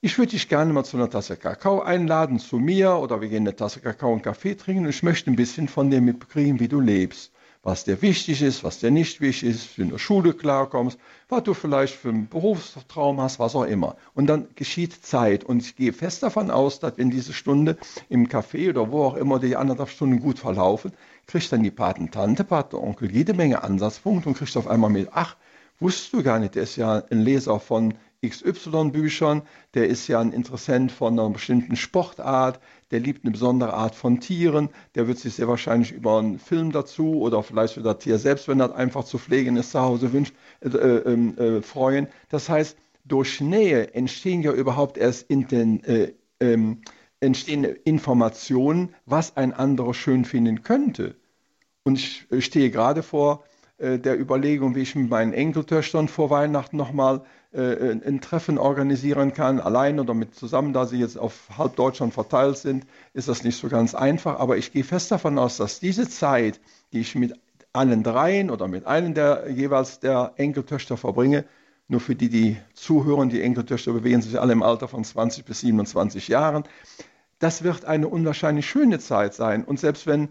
Ich würde dich gerne mal zu einer Tasse Kakao einladen, zu mir, oder wir gehen eine Tasse Kakao und Kaffee trinken und ich möchte ein bisschen von dir mitkriegen, wie du lebst was dir wichtig ist, was dir nicht wichtig ist, wie du in der Schule klarkommst, was du vielleicht für einen Berufstraum hast, was auch immer. Und dann geschieht Zeit. Und ich gehe fest davon aus, dass wenn diese Stunde im Café oder wo auch immer die anderthalb Stunden gut verlaufen, kriegt dann die Patentante, Patenonkel jede Menge Ansatzpunkte und kriegt auf einmal mit, ach, wusstest du gar nicht, der ist ja ein Leser von XY-Büchern, der ist ja ein Interessent von einer bestimmten Sportart, der liebt eine besondere Art von Tieren, der wird sich sehr wahrscheinlich über einen Film dazu oder vielleicht für das Tier selbst, wenn er einfach zu pflegen ist, zu Hause wünscht, äh, äh, äh, freuen. Das heißt, durch Nähe entstehen ja überhaupt erst in den, äh, ähm, entstehen Informationen, was ein anderer schön finden könnte. Und ich stehe gerade vor äh, der Überlegung, wie ich mit meinen Enkeltöchtern vor Weihnachten nochmal äh, ein Treffen organisieren kann, allein oder mit zusammen, da sie jetzt auf halb Deutschland verteilt sind, ist das nicht so ganz einfach. Aber ich gehe fest davon aus, dass diese Zeit, die ich mit allen dreien oder mit einem der jeweils der Enkeltöchter verbringe, nur für die, die zuhören, die Enkeltöchter bewegen sich alle im Alter von 20 bis 27 Jahren. Das wird eine unwahrscheinlich schöne Zeit sein. Und selbst wenn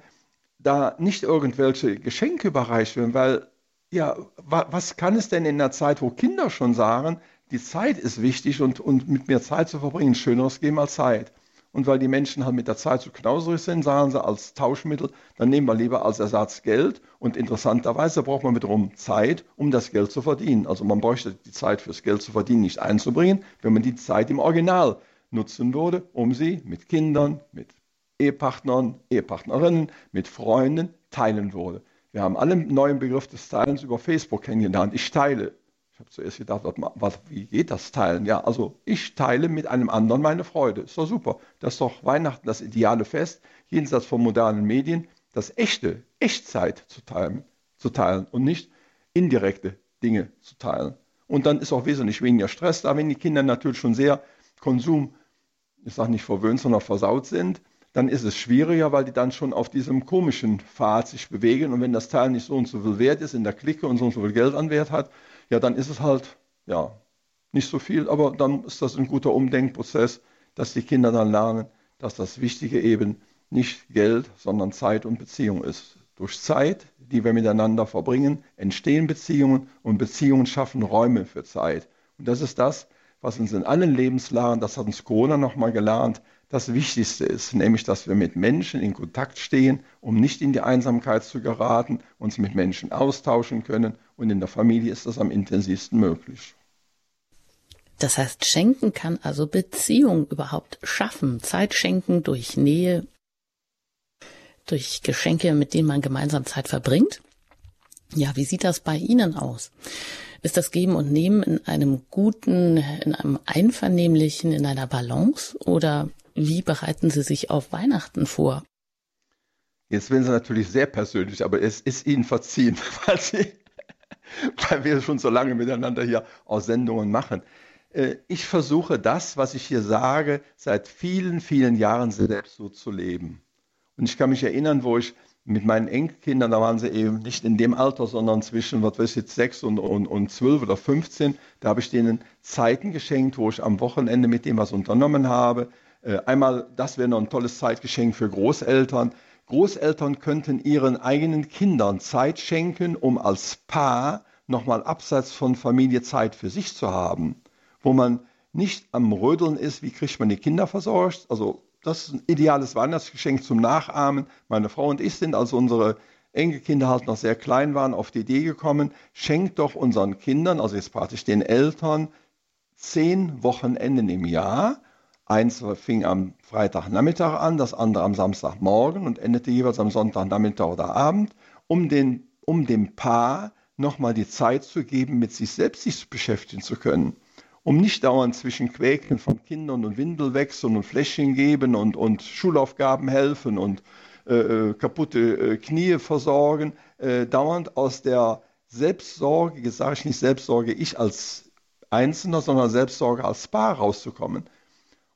da nicht irgendwelche Geschenke überreicht werden, weil ja, wa was kann es denn in der Zeit, wo Kinder schon sagen, die Zeit ist wichtig und, und mit mir Zeit zu verbringen, schöneres geben als Zeit. Und weil die Menschen halt mit der Zeit zu knauserig sind, sagen sie als Tauschmittel, dann nehmen wir lieber als Ersatz Geld. Und interessanterweise braucht man wiederum Zeit, um das Geld zu verdienen. Also man bräuchte die Zeit fürs Geld zu verdienen nicht einzubringen, wenn man die Zeit im Original nutzen würde, um sie mit Kindern, mit Ehepartnern, Ehepartnerinnen, mit Freunden teilen würde. Wir haben alle einen neuen Begriff des Teilens über Facebook kennengelernt. Ich teile. Ich habe zuerst gedacht, was, wie geht das Teilen? Ja, also ich teile mit einem anderen meine Freude. Ist doch super. Das ist doch Weihnachten das ideale Fest, jenseits von modernen Medien, das echte, Echtzeit zu teilen, zu teilen und nicht indirekte Dinge zu teilen. Und dann ist auch wesentlich weniger Stress da, wenn die Kinder natürlich schon sehr Konsum, ich sage nicht verwöhnt, sondern versaut sind dann ist es schwieriger, weil die dann schon auf diesem komischen Pfad sich bewegen. Und wenn das Teil nicht so und so viel wert ist in der Clique und so und so viel Geld an Wert hat, ja, dann ist es halt, ja, nicht so viel. Aber dann ist das ein guter Umdenkprozess, dass die Kinder dann lernen, dass das Wichtige eben nicht Geld, sondern Zeit und Beziehung ist. Durch Zeit, die wir miteinander verbringen, entstehen Beziehungen und Beziehungen schaffen Räume für Zeit. Und das ist das, was uns in allen Lebenslagen, das hat uns Corona nochmal gelernt, das Wichtigste ist, nämlich dass wir mit Menschen in Kontakt stehen, um nicht in die Einsamkeit zu geraten, uns mit Menschen austauschen können und in der Familie ist das am intensivsten möglich. Das heißt, schenken kann also Beziehung überhaupt schaffen, Zeit schenken durch Nähe, durch Geschenke, mit denen man gemeinsam Zeit verbringt. Ja, wie sieht das bei Ihnen aus? Ist das Geben und Nehmen in einem guten, in einem einvernehmlichen, in einer Balance oder wie bereiten Sie sich auf Weihnachten vor? Jetzt werden Sie natürlich sehr persönlich, aber es ist Ihnen verziehen, (laughs) weil, Sie, weil wir schon so lange miteinander hier auch Sendungen machen. Äh, ich versuche das, was ich hier sage, seit vielen, vielen Jahren selbst so zu leben. Und ich kann mich erinnern, wo ich mit meinen Enkelkindern, da waren sie eben nicht in dem Alter, sondern zwischen, was weiß ich jetzt, sechs und, und, und zwölf oder 15, da habe ich denen Zeiten geschenkt, wo ich am Wochenende mit dem was unternommen habe, einmal, das wäre noch ein tolles Zeitgeschenk für Großeltern. Großeltern könnten ihren eigenen Kindern Zeit schenken, um als Paar nochmal abseits von Familie Zeit für sich zu haben, wo man nicht am Rödeln ist, wie kriegt man die Kinder versorgt. Also das ist ein ideales Weihnachtsgeschenk zum Nachahmen. Meine Frau und ich sind, als unsere Enkelkinder halt noch sehr klein waren, auf die Idee gekommen, schenkt doch unseren Kindern, also jetzt praktisch den Eltern, zehn Wochenenden im Jahr, Eins fing am Freitagnachmittag an, das andere am Samstagmorgen und endete jeweils am Sonntagnachmittag oder Abend, um, den, um dem Paar nochmal die Zeit zu geben, mit sich selbst sich beschäftigen zu können. Um nicht dauernd zwischen Quäken von Kindern und Windelwechseln und Fläschchen geben und, und Schulaufgaben helfen und äh, äh kaputte äh, Knie versorgen, äh, dauernd aus der Selbstsorge, sage ich nicht Selbstsorge, ich als Einzelner, sondern Selbstsorge als Paar rauszukommen.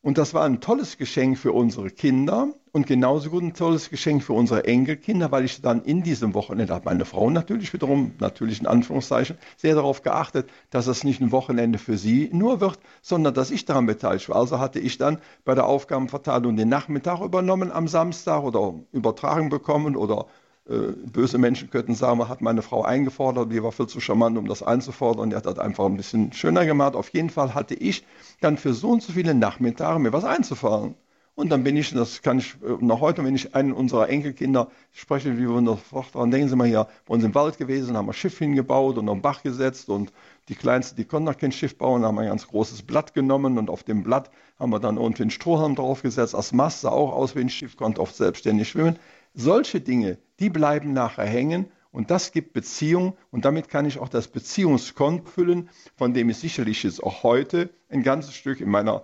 Und das war ein tolles Geschenk für unsere Kinder und genauso gut ein tolles Geschenk für unsere Enkelkinder, weil ich dann in diesem Wochenende, hat meine Frau natürlich wiederum, natürlich in Anführungszeichen, sehr darauf geachtet, dass es nicht ein Wochenende für sie nur wird, sondern dass ich daran beteiligt war. Also hatte ich dann bei der Aufgabenverteilung den Nachmittag übernommen am Samstag oder übertragen bekommen oder böse Menschen könnten sagen, man hat meine Frau eingefordert, die war viel zu charmant, um das einzufordern. Die hat das einfach ein bisschen schöner gemacht. Auf jeden Fall hatte ich dann für so und so viele Nachmittage mir was einzufahren. Und dann bin ich, das kann ich äh, noch heute, wenn ich einen unserer Enkelkinder spreche, wie wir sofort daran denken, sind wir hier bei uns im Wald gewesen, haben ein Schiff hingebaut und am Bach gesetzt und die Kleinste, die konnte noch kein Schiff bauen, haben ein ganz großes Blatt genommen und auf dem Blatt haben wir dann irgendwie einen Strohhalm draufgesetzt. Das Mast sah auch aus wie ein Schiff, konnte oft selbstständig schwimmen. Solche Dinge, die bleiben nachher hängen und das gibt Beziehung und damit kann ich auch das Beziehungskonto füllen, von dem ich sicherlich jetzt auch heute ein ganzes Stück in meiner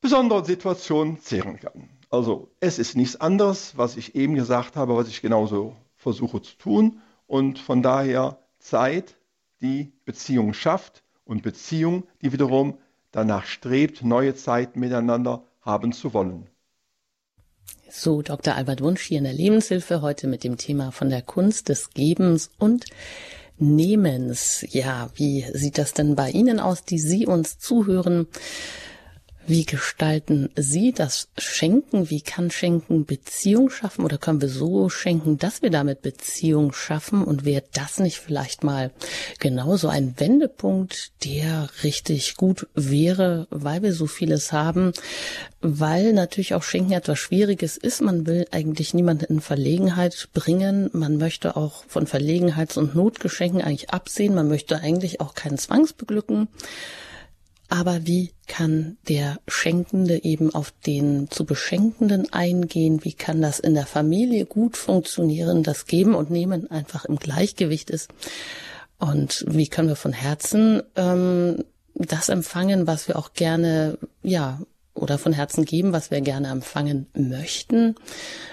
besonderen Situation zehren kann. Also es ist nichts anderes, was ich eben gesagt habe, was ich genauso versuche zu tun und von daher Zeit, die Beziehung schafft und Beziehung, die wiederum danach strebt, neue Zeiten miteinander haben zu wollen. So, Dr. Albert Wunsch hier in der Lebenshilfe heute mit dem Thema von der Kunst des Gebens und Nehmens. Ja, wie sieht das denn bei Ihnen aus, die Sie uns zuhören? Wie gestalten Sie das Schenken? Wie kann Schenken Beziehung schaffen? Oder können wir so schenken, dass wir damit Beziehung schaffen? Und wäre das nicht vielleicht mal genauso ein Wendepunkt, der richtig gut wäre, weil wir so vieles haben? Weil natürlich auch Schenken etwas Schwieriges ist. Man will eigentlich niemanden in Verlegenheit bringen. Man möchte auch von Verlegenheits- und Notgeschenken eigentlich absehen. Man möchte eigentlich auch keinen Zwangsbeglücken. Aber wie kann der Schenkende eben auf den zu Beschenkenden eingehen? Wie kann das in der Familie gut funktionieren, dass Geben und Nehmen einfach im Gleichgewicht ist? Und wie können wir von Herzen ähm, das empfangen, was wir auch gerne, ja, oder von Herzen geben, was wir gerne empfangen möchten,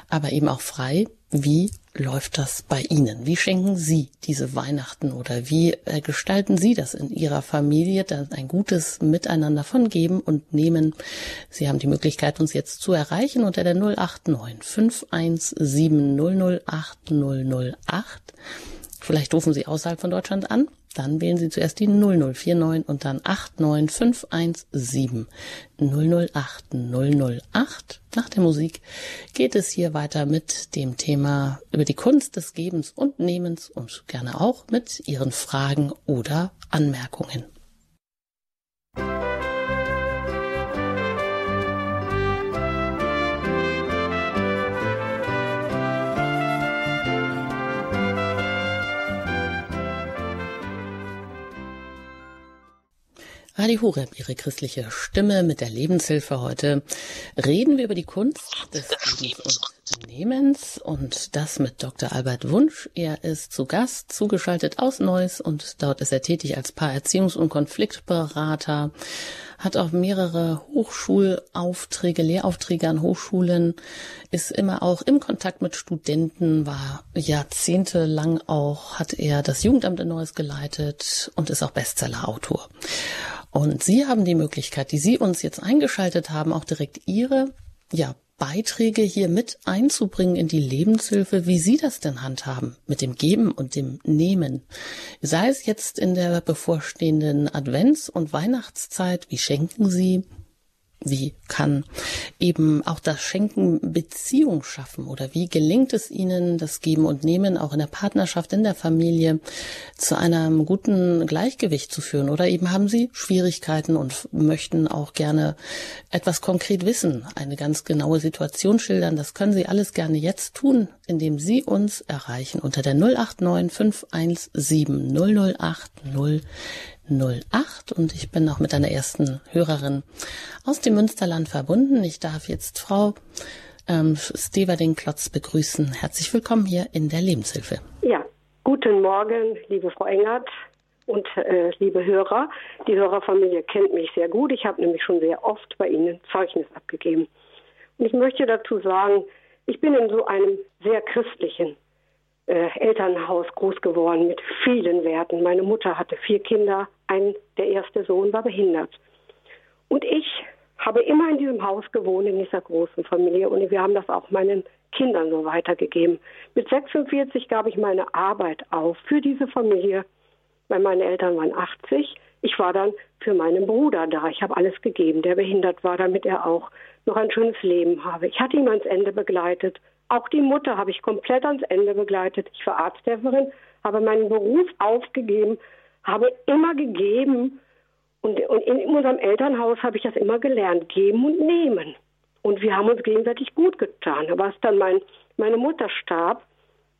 aber eben auch frei wie läuft das bei Ihnen? Wie schenken Sie diese Weihnachten oder wie äh, gestalten Sie das in Ihrer Familie? Da ein gutes Miteinander von geben und nehmen. Sie haben die Möglichkeit, uns jetzt zu erreichen unter der 089 517 008 008. Vielleicht rufen Sie außerhalb von Deutschland an dann wählen Sie zuerst die 0049 und dann 89517 008 008. Nach der Musik geht es hier weiter mit dem Thema über die Kunst des Gebens und Nehmens und gerne auch mit Ihren Fragen oder Anmerkungen. Radio Horeb, Ihre christliche Stimme mit der Lebenshilfe heute. Reden wir über die Kunst des Gebens und Nehmens und das mit Dr. Albert Wunsch. Er ist zu Gast, zugeschaltet aus Neuss und dort ist er tätig als Paarerziehungs- und Konfliktberater, hat auch mehrere Hochschulaufträge, Lehraufträge an Hochschulen, ist immer auch im Kontakt mit Studenten, war jahrzehntelang auch, hat er das Jugendamt in Neuss geleitet und ist auch Bestsellerautor. Und Sie haben die Möglichkeit, die Sie uns jetzt eingeschaltet haben, auch direkt Ihre ja, Beiträge hier mit einzubringen in die Lebenshilfe, wie Sie das denn handhaben mit dem Geben und dem Nehmen. Sei es jetzt in der bevorstehenden Advents- und Weihnachtszeit, wie schenken Sie, wie kann eben auch das Schenken Beziehung schaffen oder wie gelingt es Ihnen, das Geben und Nehmen auch in der Partnerschaft, in der Familie zu einem guten Gleichgewicht zu führen? Oder eben haben Sie Schwierigkeiten und möchten auch gerne etwas konkret wissen, eine ganz genaue Situation schildern? Das können Sie alles gerne jetzt tun, indem Sie uns erreichen unter der 089 517 008 0 08 und ich bin auch mit einer ersten Hörerin aus dem Münsterland verbunden. Ich darf jetzt Frau ähm, Steverding-Klotz begrüßen. Herzlich willkommen hier in der Lebenshilfe. Ja, guten Morgen, liebe Frau Engert und äh, liebe Hörer. Die Hörerfamilie kennt mich sehr gut. Ich habe nämlich schon sehr oft bei Ihnen Zeugnis abgegeben. Und ich möchte dazu sagen, ich bin in so einem sehr christlichen äh, Elternhaus groß geworden mit vielen Werten. Meine Mutter hatte vier Kinder, ein, der erste Sohn war behindert. Und ich habe immer in diesem Haus gewohnt, in dieser großen Familie. Und wir haben das auch meinen Kindern so weitergegeben. Mit 46 gab ich meine Arbeit auf für diese Familie, weil meine Eltern waren 80. Ich war dann für meinen Bruder da. Ich habe alles gegeben, der behindert war, damit er auch noch ein schönes Leben habe. Ich hatte ihn ans Ende begleitet auch die Mutter habe ich komplett ans Ende begleitet. Ich war Arzthelferin, habe meinen Beruf aufgegeben, habe immer gegeben. Und, und in unserem Elternhaus habe ich das immer gelernt, geben und nehmen. Und wir haben uns gegenseitig gut getan. Aber als dann mein, meine Mutter starb,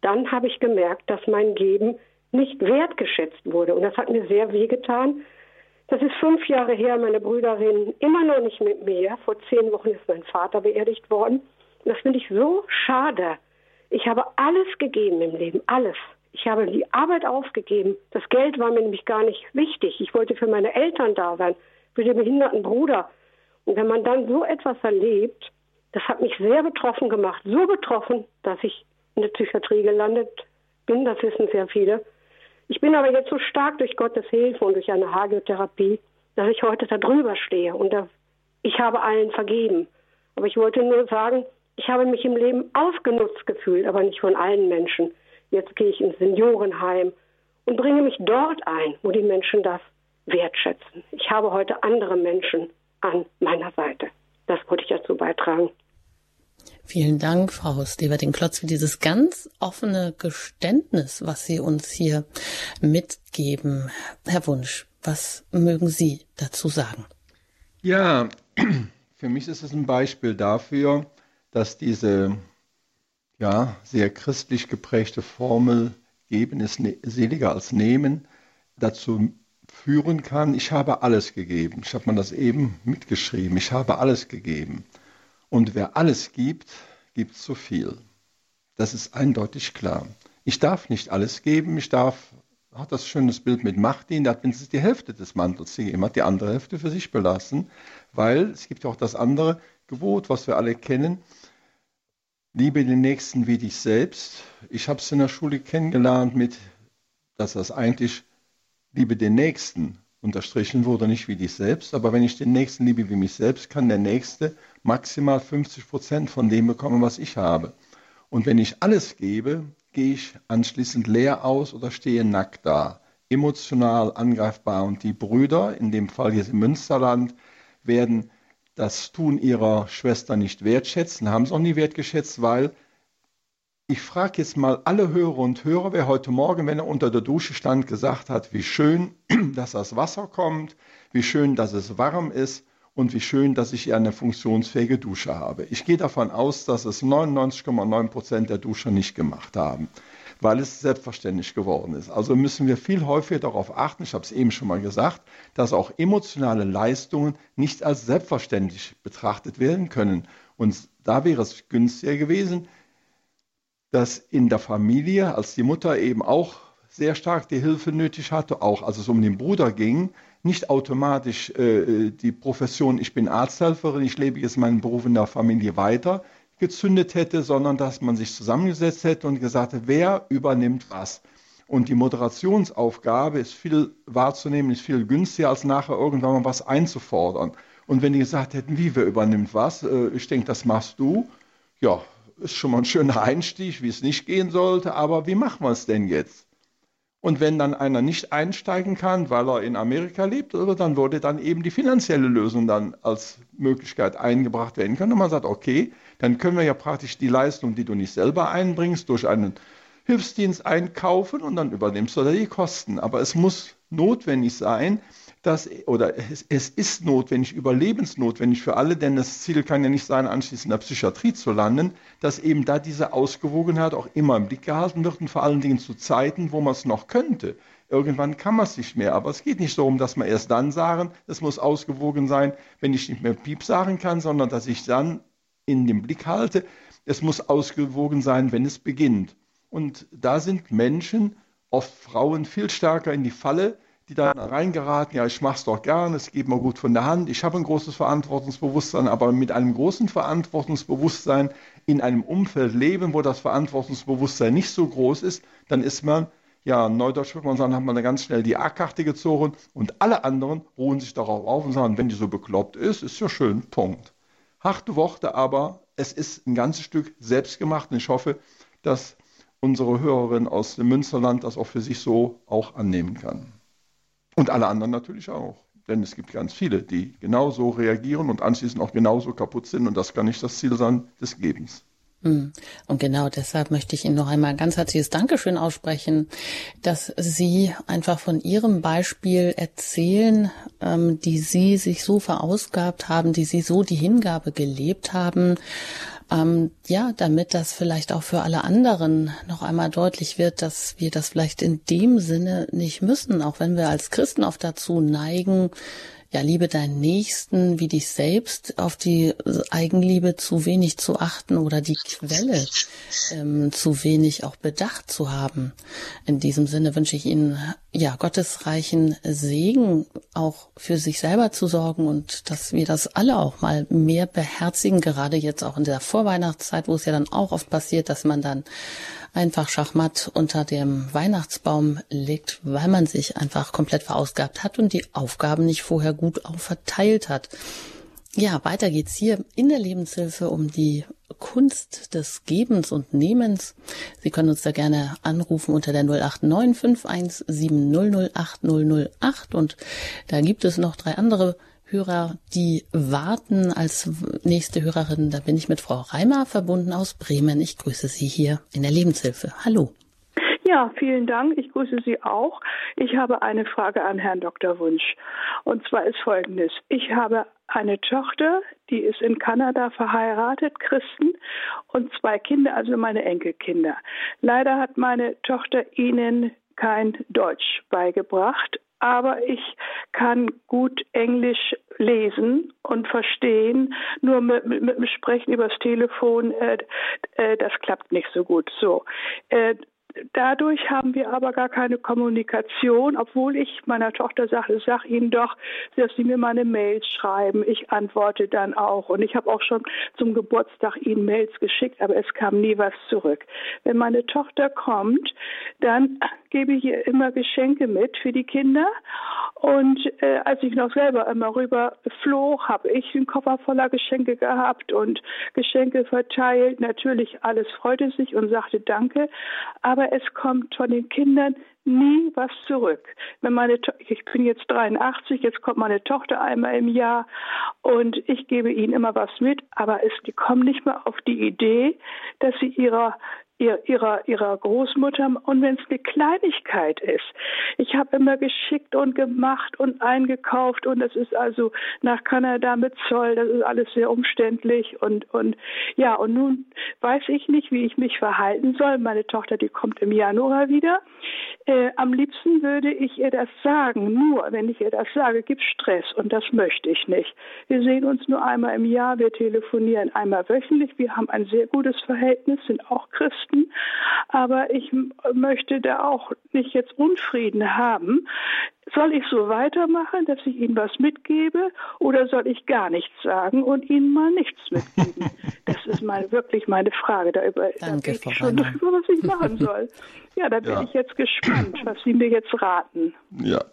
dann habe ich gemerkt, dass mein Geben nicht wertgeschätzt wurde. Und das hat mir sehr wehgetan. Das ist fünf Jahre her, meine Brüder reden immer noch nicht mit mir. Vor zehn Wochen ist mein Vater beerdigt worden. Und das finde ich so schade. Ich habe alles gegeben im Leben, alles. Ich habe die Arbeit aufgegeben. Das Geld war mir nämlich gar nicht wichtig. Ich wollte für meine Eltern da sein, für den behinderten Bruder. Und wenn man dann so etwas erlebt, das hat mich sehr betroffen gemacht. So betroffen, dass ich in der Psychiatrie gelandet bin. Das wissen sehr viele. Ich bin aber jetzt so stark durch Gottes Hilfe und durch eine Hagiotherapie, dass ich heute da drüber stehe und da, ich habe allen vergeben. Aber ich wollte nur sagen, ich habe mich im Leben ausgenutzt gefühlt, aber nicht von allen Menschen. Jetzt gehe ich ins Seniorenheim und bringe mich dort ein, wo die Menschen das wertschätzen. Ich habe heute andere Menschen an meiner Seite. Das wollte ich dazu beitragen. Vielen Dank, Frau Steverding-Klotz, für dieses ganz offene Geständnis, was Sie uns hier mitgeben. Herr Wunsch, was mögen Sie dazu sagen? Ja, (clears throat) für mich ist es ein Beispiel dafür, dass diese ja, sehr christlich geprägte Formel geben ist ne-, seliger als nehmen dazu führen kann, ich habe alles gegeben. Ich habe mir das eben mitgeschrieben. Ich habe alles gegeben. Und wer alles gibt, gibt zu viel. Das ist eindeutig klar. Ich darf nicht alles geben. Ich darf, hat das schönes Bild mit Martin, der hat mindestens die Hälfte des Mantels gegeben, hat die andere Hälfte für sich belassen, weil es gibt ja auch das andere Gebot, was wir alle kennen. Liebe den Nächsten wie dich selbst. Ich habe es in der Schule kennengelernt mit, dass das eigentlich Liebe den Nächsten unterstrichen wurde, nicht wie dich selbst. Aber wenn ich den Nächsten liebe wie mich selbst, kann der Nächste maximal 50 Prozent von dem bekommen, was ich habe. Und wenn ich alles gebe, gehe ich anschließend leer aus oder stehe nackt da, emotional angreifbar. Und die Brüder, in dem Fall hier im Münsterland, werden das Tun ihrer Schwester nicht wertschätzen, haben es auch nie wertgeschätzt, weil ich frage jetzt mal alle Hörer und Hörer, wer heute Morgen, wenn er unter der Dusche stand, gesagt hat, wie schön, (clears throat) dass das Wasser kommt, wie schön, dass es warm ist und wie schön, dass ich eine funktionsfähige Dusche habe. Ich gehe davon aus, dass es 99,9 Prozent der Duscher nicht gemacht haben, weil es selbstverständlich geworden ist. Also müssen wir viel häufiger darauf achten, ich habe es eben schon mal gesagt, dass auch emotionale Leistungen nicht als selbstverständlich betrachtet werden können. Und da wäre es günstiger gewesen, dass in der Familie, als die Mutter eben auch sehr stark die Hilfe nötig hatte, auch als es um den Bruder ging, nicht automatisch äh, die Profession, ich bin Arzthelferin, ich lebe jetzt meinen Beruf in der Familie weiter, gezündet hätte, sondern dass man sich zusammengesetzt hätte und gesagt hätte, wer übernimmt was. Und die Moderationsaufgabe ist viel wahrzunehmen, ist viel günstiger, als nachher irgendwann mal was einzufordern. Und wenn die gesagt hätten, wie, wer übernimmt was, äh, ich denke, das machst du, ja, ist schon mal ein schöner Einstieg, wie es nicht gehen sollte, aber wie machen wir es denn jetzt? Und wenn dann einer nicht einsteigen kann, weil er in Amerika lebt, oder dann würde dann eben die finanzielle Lösung dann als Möglichkeit eingebracht werden können. Und man sagt, okay, dann können wir ja praktisch die Leistung, die du nicht selber einbringst, durch einen Hilfsdienst einkaufen und dann übernimmst du da die Kosten. Aber es muss notwendig sein, dass, oder es, es, ist notwendig, überlebensnotwendig für alle, denn das Ziel kann ja nicht sein, anschließend in der Psychiatrie zu landen, dass eben da diese Ausgewogenheit auch immer im Blick gehalten wird und vor allen Dingen zu Zeiten, wo man es noch könnte. Irgendwann kann man es nicht mehr, aber es geht nicht darum, dass man erst dann sagen, es muss ausgewogen sein, wenn ich nicht mehr Piep sagen kann, sondern dass ich dann in den Blick halte, es muss ausgewogen sein, wenn es beginnt. Und da sind Menschen, oft Frauen, viel stärker in die Falle die dann reingeraten, ja, ich mache es doch gern, es geht mir gut von der Hand, ich habe ein großes Verantwortungsbewusstsein, aber mit einem großen Verantwortungsbewusstsein in einem Umfeld leben, wo das Verantwortungsbewusstsein nicht so groß ist, dann ist man, ja, neudeutsch würde man sagen, hat man dann ganz schnell die A-Karte gezogen und alle anderen ruhen sich darauf auf und sagen, wenn die so bekloppt ist, ist ja schön, Punkt. Harte Worte, aber es ist ein ganzes Stück selbstgemacht und ich hoffe, dass unsere Hörerin aus dem Münsterland das auch für sich so auch annehmen kann. Und alle anderen natürlich auch. Denn es gibt ganz viele, die genauso reagieren und anschließend auch genauso kaputt sind. Und das kann nicht das Ziel sein des Gebens. Hm. Und genau deshalb möchte ich Ihnen noch einmal ein ganz herzliches Dankeschön aussprechen, dass Sie einfach von Ihrem Beispiel erzählen, ähm, die Sie sich so verausgabt haben, die Sie so die Hingabe gelebt haben. Ähm, ja, damit das vielleicht auch für alle anderen noch einmal deutlich wird, dass wir das vielleicht in dem Sinne nicht müssen, auch wenn wir als Christen oft dazu neigen, ja, liebe deinen Nächsten wie dich selbst, auf die Eigenliebe zu wenig zu achten oder die Quelle ähm, zu wenig auch bedacht zu haben. In diesem Sinne wünsche ich Ihnen ja gottesreichen Segen auch für sich selber zu sorgen und dass wir das alle auch mal mehr beherzigen, gerade jetzt auch in der Vorweihnachtszeit, wo es ja dann auch oft passiert, dass man dann einfach Schachmatt unter dem Weihnachtsbaum liegt, weil man sich einfach komplett verausgabt hat und die Aufgaben nicht vorher gut auch verteilt hat. Ja, weiter geht's hier in der Lebenshilfe um die Kunst des Gebens und Nehmens. Sie können uns da gerne anrufen unter der 089 517 008 008 und da gibt es noch drei andere Hörer, die warten als nächste Hörerin. Da bin ich mit Frau Reimer verbunden aus Bremen. Ich grüße Sie hier in der Lebenshilfe. Hallo. Ja, vielen Dank. Ich grüße Sie auch. Ich habe eine Frage an Herrn Dr. Wunsch. Und zwar ist folgendes. Ich habe eine Tochter, die ist in Kanada verheiratet, Christen, und zwei Kinder, also meine Enkelkinder. Leider hat meine Tochter ihnen kein Deutsch beigebracht aber ich kann gut Englisch lesen und verstehen. Nur mit, mit, mit dem Sprechen übers Telefon, äh, äh, das klappt nicht so gut. So, äh, Dadurch haben wir aber gar keine Kommunikation, obwohl ich meiner Tochter sage, sag Ihnen doch, dass Sie mir mal eine Mail schreiben. Ich antworte dann auch. Und ich habe auch schon zum Geburtstag Ihnen Mails geschickt, aber es kam nie was zurück. Wenn meine Tochter kommt, dann gebe ich ihr immer Geschenke mit für die Kinder. Und äh, als ich noch selber immer rüber floh, habe ich einen Koffer voller Geschenke gehabt und Geschenke verteilt. Natürlich alles freute sich und sagte Danke. Aber aber es kommt von den Kindern nie was zurück. Wenn meine to ich bin jetzt 83, jetzt kommt meine Tochter einmal im Jahr und ich gebe ihnen immer was mit, aber es, die kommen nicht mehr auf die Idee, dass sie ihrer ihrer, ihrer Großmutter und wenn es eine Kleinigkeit ist. Ich habe immer geschickt und gemacht und eingekauft und das ist also nach Kanada mit Zoll, das ist alles sehr umständlich und, und ja, und nun weiß ich nicht, wie ich mich verhalten soll. Meine Tochter, die kommt im Januar wieder. Äh, am liebsten würde ich ihr das sagen, nur wenn ich ihr das sage, gibt Stress und das möchte ich nicht. Wir sehen uns nur einmal im Jahr, wir telefonieren einmal wöchentlich, wir haben ein sehr gutes Verhältnis, sind auch Christen möchten. Aber ich möchte da auch nicht jetzt Unfrieden haben. Soll ich so weitermachen, dass ich Ihnen was mitgebe oder soll ich gar nichts sagen und Ihnen mal nichts mitgeben? (laughs) das ist mal wirklich meine Frage. Da, über, Danke, da ich schon drüber, was ich machen soll. Ja, da bin ja. ich jetzt gespannt, was Sie mir jetzt raten. Ja.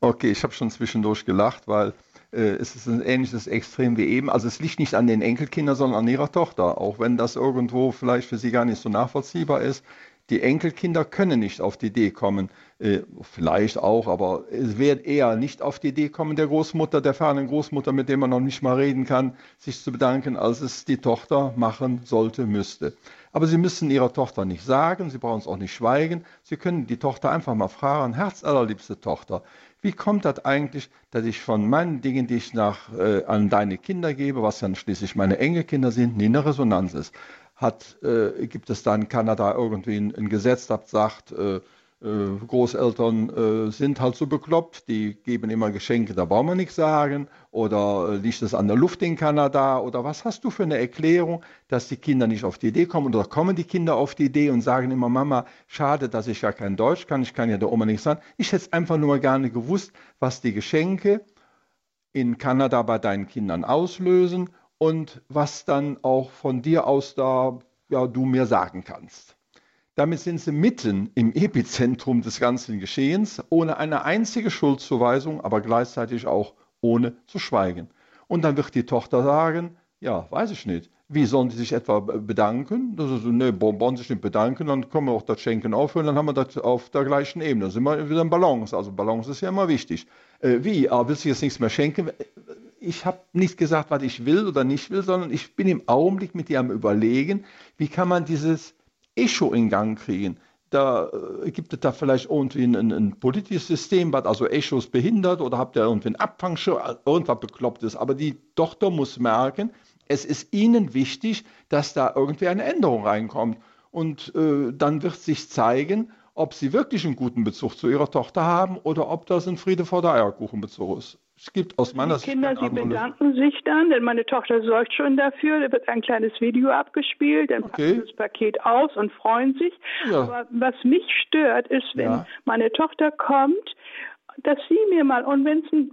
Okay, ich habe schon zwischendurch gelacht, weil äh, es ist ein ähnliches Extrem wie eben. Also es liegt nicht an den Enkelkindern, sondern an ihrer Tochter, auch wenn das irgendwo vielleicht für sie gar nicht so nachvollziehbar ist. Die Enkelkinder können nicht auf die Idee kommen, äh, vielleicht auch, aber es wird eher nicht auf die Idee kommen, der Großmutter, der fernen Großmutter, mit dem man noch nicht mal reden kann, sich zu bedanken, als es die Tochter machen sollte, müsste. Aber Sie müssen Ihrer Tochter nicht sagen, Sie brauchen es auch nicht schweigen. Sie können die Tochter einfach mal fragen, herzallerliebste Tochter, wie kommt das eigentlich, dass ich von meinen Dingen, die ich nach, äh, an deine Kinder gebe, was dann schließlich meine Enkelkinder sind, nie eine Resonanz ist? Hat, äh, gibt es da in Kanada irgendwie ein, ein Gesetz, das sagt, äh, Großeltern äh, sind halt so bekloppt, die geben immer Geschenke, da brauchen wir nichts sagen. Oder äh, liegt es an der Luft in Kanada? Oder was hast du für eine Erklärung, dass die Kinder nicht auf die Idee kommen? Oder kommen die Kinder auf die Idee und sagen immer, Mama, schade, dass ich ja kein Deutsch kann, ich kann ja der Oma nichts sagen. Ich hätte einfach nur gerne gewusst, was die Geschenke in Kanada bei deinen Kindern auslösen und was dann auch von dir aus da ja, du mir sagen kannst. Damit sind sie mitten im Epizentrum des ganzen Geschehens, ohne eine einzige Schuldzuweisung, aber gleichzeitig auch ohne zu schweigen. Und dann wird die Tochter sagen, ja, weiß ich nicht. Wie sollen die sich etwa bedanken? Das ist, ne, wollen sich nicht bedanken, dann können wir auch das Schenken aufhören, dann haben wir das auf der gleichen Ebene. Dann sind wir wieder in Balance. Also Balance ist ja immer wichtig. Äh, wie? Aber willst du jetzt nichts mehr schenken? ich habe nicht gesagt, was ich will oder nicht will, sondern ich bin im Augenblick mit dir am Überlegen, wie kann man dieses Echo in Gang kriegen. Da äh, gibt es da vielleicht irgendwie ein, ein, politisches System, was also Echos behindert oder habt ihr irgendwie einen Abfangschirm, irgendwas bekloppt ist. Aber die Tochter muss merken, es ist ihnen wichtig, dass da irgendwie eine Änderung reinkommt. Und äh, dann wird sich zeigen, ob sie wirklich einen guten Bezug zu ihrer Tochter haben oder ob das ein Friede vor der Eierkuchenbezug ist. Es gibt aus meiner Sicht. Die Kinder, sie bedanken sich dann, denn meine Tochter sorgt schon dafür. Da wird ein kleines Video abgespielt, dann okay. packen das Paket aus und freuen sich. Ja. Aber was mich stört, ist, wenn ja. meine Tochter kommt dass sie mir mal, und wenn es ein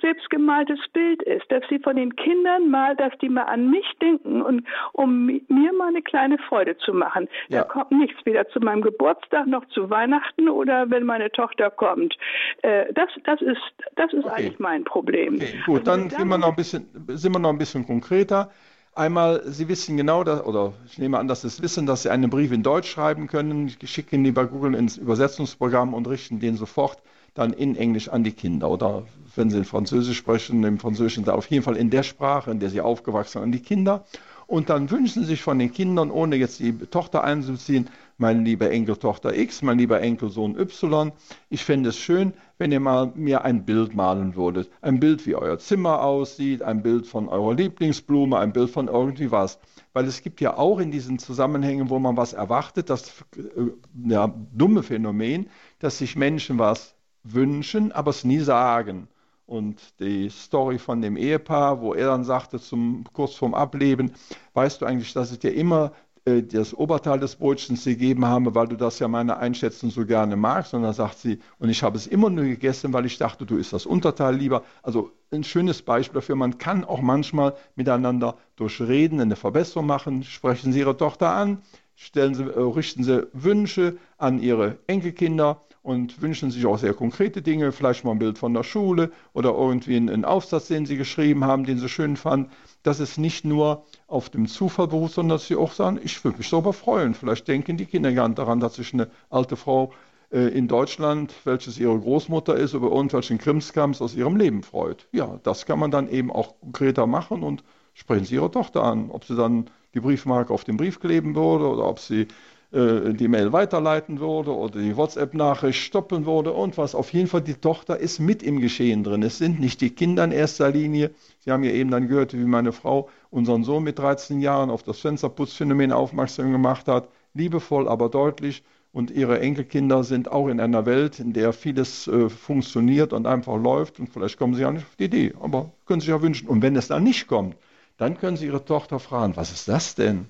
selbstgemaltes Bild ist, dass sie von den Kindern mal, dass die mal an mich denken und um mir mal eine kleine Freude zu machen. Ja. Da kommt nichts weder zu meinem Geburtstag noch zu Weihnachten oder wenn meine Tochter kommt. Äh, das, das ist, das ist okay. eigentlich mein Problem. Okay, gut, also, dann sind wir, noch ein bisschen, sind wir noch ein bisschen konkreter. Einmal, Sie wissen genau, dass, oder ich nehme an, dass Sie es wissen, dass Sie einen Brief in Deutsch schreiben können. Ich schicke ihn lieber Google ins Übersetzungsprogramm und richten den sofort dann in Englisch an die Kinder. Oder wenn sie in Französisch sprechen, im Französischen da auf jeden Fall in der Sprache, in der sie aufgewachsen sind, an die Kinder. Und dann wünschen sie sich von den Kindern, ohne jetzt die Tochter einzuziehen, meine liebe Enkeltochter X, mein lieber Enkelsohn Y, ich fände es schön, wenn ihr mal mir ein Bild malen würdet. Ein Bild, wie euer Zimmer aussieht, ein Bild von eurer Lieblingsblume, ein Bild von irgendwie was. Weil es gibt ja auch in diesen Zusammenhängen, wo man was erwartet, das äh, ja, dumme Phänomen, dass sich Menschen was wünschen, aber es nie sagen. Und die Story von dem Ehepaar, wo er dann sagte, zum, kurz vorm Ableben, weißt du eigentlich, dass ich dir immer äh, das Oberteil des Brötchens gegeben habe, weil du das ja meiner Einschätzung so gerne magst. Und dann sagt sie, und ich habe es immer nur gegessen, weil ich dachte, du isst das Unterteil lieber. Also ein schönes Beispiel dafür. Man kann auch manchmal miteinander durch Reden eine Verbesserung machen. Sprechen Sie Ihre Tochter an, stellen Sie, äh, richten Sie Wünsche an Ihre Enkelkinder und wünschen sich auch sehr konkrete Dinge, vielleicht mal ein Bild von der Schule oder irgendwie einen Aufsatz, den sie geschrieben haben, den sie schön fanden. Dass es nicht nur auf dem Zufall beruht, sondern dass sie auch sagen, ich würde mich darüber freuen. Vielleicht denken die Kinder nicht daran, dass sich eine alte Frau äh, in Deutschland, welches ihre Großmutter ist, über irgendwelchen Krimskrams aus ihrem Leben freut. Ja, das kann man dann eben auch konkreter machen und sprechen Sie Ihre Tochter an, ob sie dann die Briefmarke auf den Brief kleben würde oder ob sie äh, die Mail weiterleiten würde oder die WhatsApp-Nachricht stoppen würde und was. Auf jeden Fall, die Tochter ist mit im Geschehen drin. Es sind nicht die Kinder in erster Linie. Sie haben ja eben dann gehört, wie meine Frau unseren Sohn mit 13 Jahren auf das Fensterputzphänomen aufmerksam gemacht hat. Liebevoll, aber deutlich. Und ihre Enkelkinder sind auch in einer Welt, in der vieles äh, funktioniert und einfach läuft. Und vielleicht kommen sie ja nicht auf die Idee, aber können sich ja wünschen. Und wenn es dann nicht kommt, dann können sie ihre Tochter fragen, was ist das denn?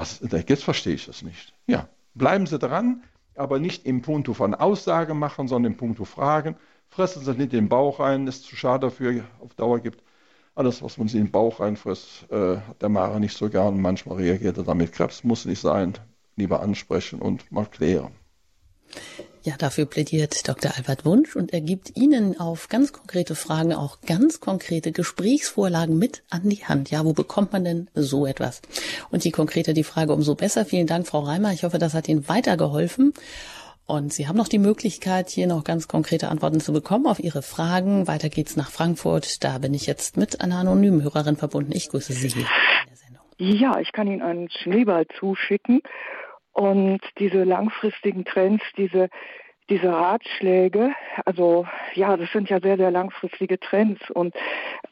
Was, jetzt verstehe ich das nicht. Ja, bleiben Sie dran, aber nicht im Punto von Aussage machen, sondern im Punto Fragen. Fressen Sie nicht den Bauch rein, ist zu schade dafür, auf Dauer gibt. Alles, was man sich in den Bauch reinfrisst, äh, hat der Mara nicht so gern. Manchmal reagiert er damit. Krebs muss nicht sein. Lieber ansprechen und mal klären. Ja, dafür plädiert Dr. Albert Wunsch und er gibt Ihnen auf ganz konkrete Fragen auch ganz konkrete Gesprächsvorlagen mit an die Hand. Ja, wo bekommt man denn so etwas? Und je konkreter die Frage, umso besser. Vielen Dank, Frau Reimer. Ich hoffe, das hat Ihnen weitergeholfen. Und Sie haben noch die Möglichkeit, hier noch ganz konkrete Antworten zu bekommen auf Ihre Fragen. Weiter geht's nach Frankfurt. Da bin ich jetzt mit einer anonymen Hörerin verbunden. Ich grüße Sie hier in der Sendung. Ja, ich kann Ihnen einen Schneeball zuschicken. Und diese langfristigen Trends, diese, diese Ratschläge, also ja, das sind ja sehr, sehr langfristige Trends. Und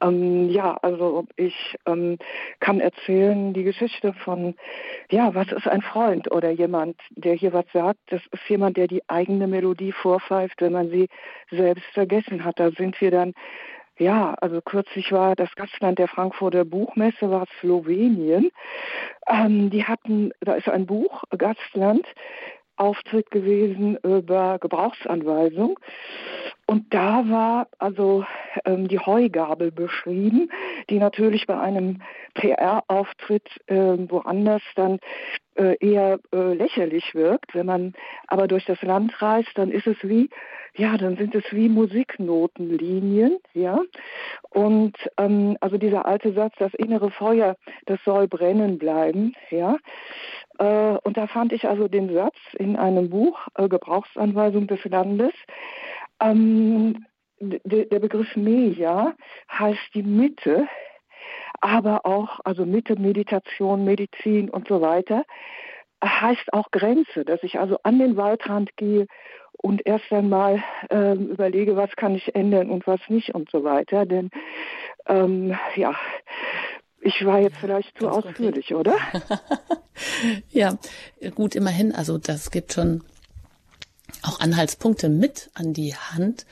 ähm, ja, also ich ähm, kann erzählen die Geschichte von, ja, was ist ein Freund oder jemand, der hier was sagt. Das ist jemand, der die eigene Melodie vorpfeift, wenn man sie selbst vergessen hat. Da sind wir dann ja, also kürzlich war das Gastland der Frankfurter Buchmesse, war Slowenien. Ähm, die hatten, da ist ein Buch, Gastland, Auftritt gewesen über Gebrauchsanweisung. Und da war also ähm, die Heugabel beschrieben, die natürlich bei einem PR-Auftritt äh, woanders dann äh, eher äh, lächerlich wirkt. Wenn man aber durch das Land reist, dann ist es wie ja, dann sind es wie Musiknotenlinien, ja. Und ähm, also dieser alte Satz, das innere Feuer, das soll brennen bleiben, ja. Äh, und da fand ich also den Satz in einem Buch, äh, Gebrauchsanweisung des Landes, ähm, der Begriff Meja heißt die Mitte, aber auch, also Mitte, Meditation, Medizin und so weiter, heißt auch Grenze, dass ich also an den Waldrand gehe und erst einmal ähm, überlege, was kann ich ändern und was nicht und so weiter. Denn ähm, ja, ich war jetzt vielleicht zu ausführlich, oder? (laughs) ja, gut, immerhin. Also das gibt schon auch Anhaltspunkte mit an die Hand,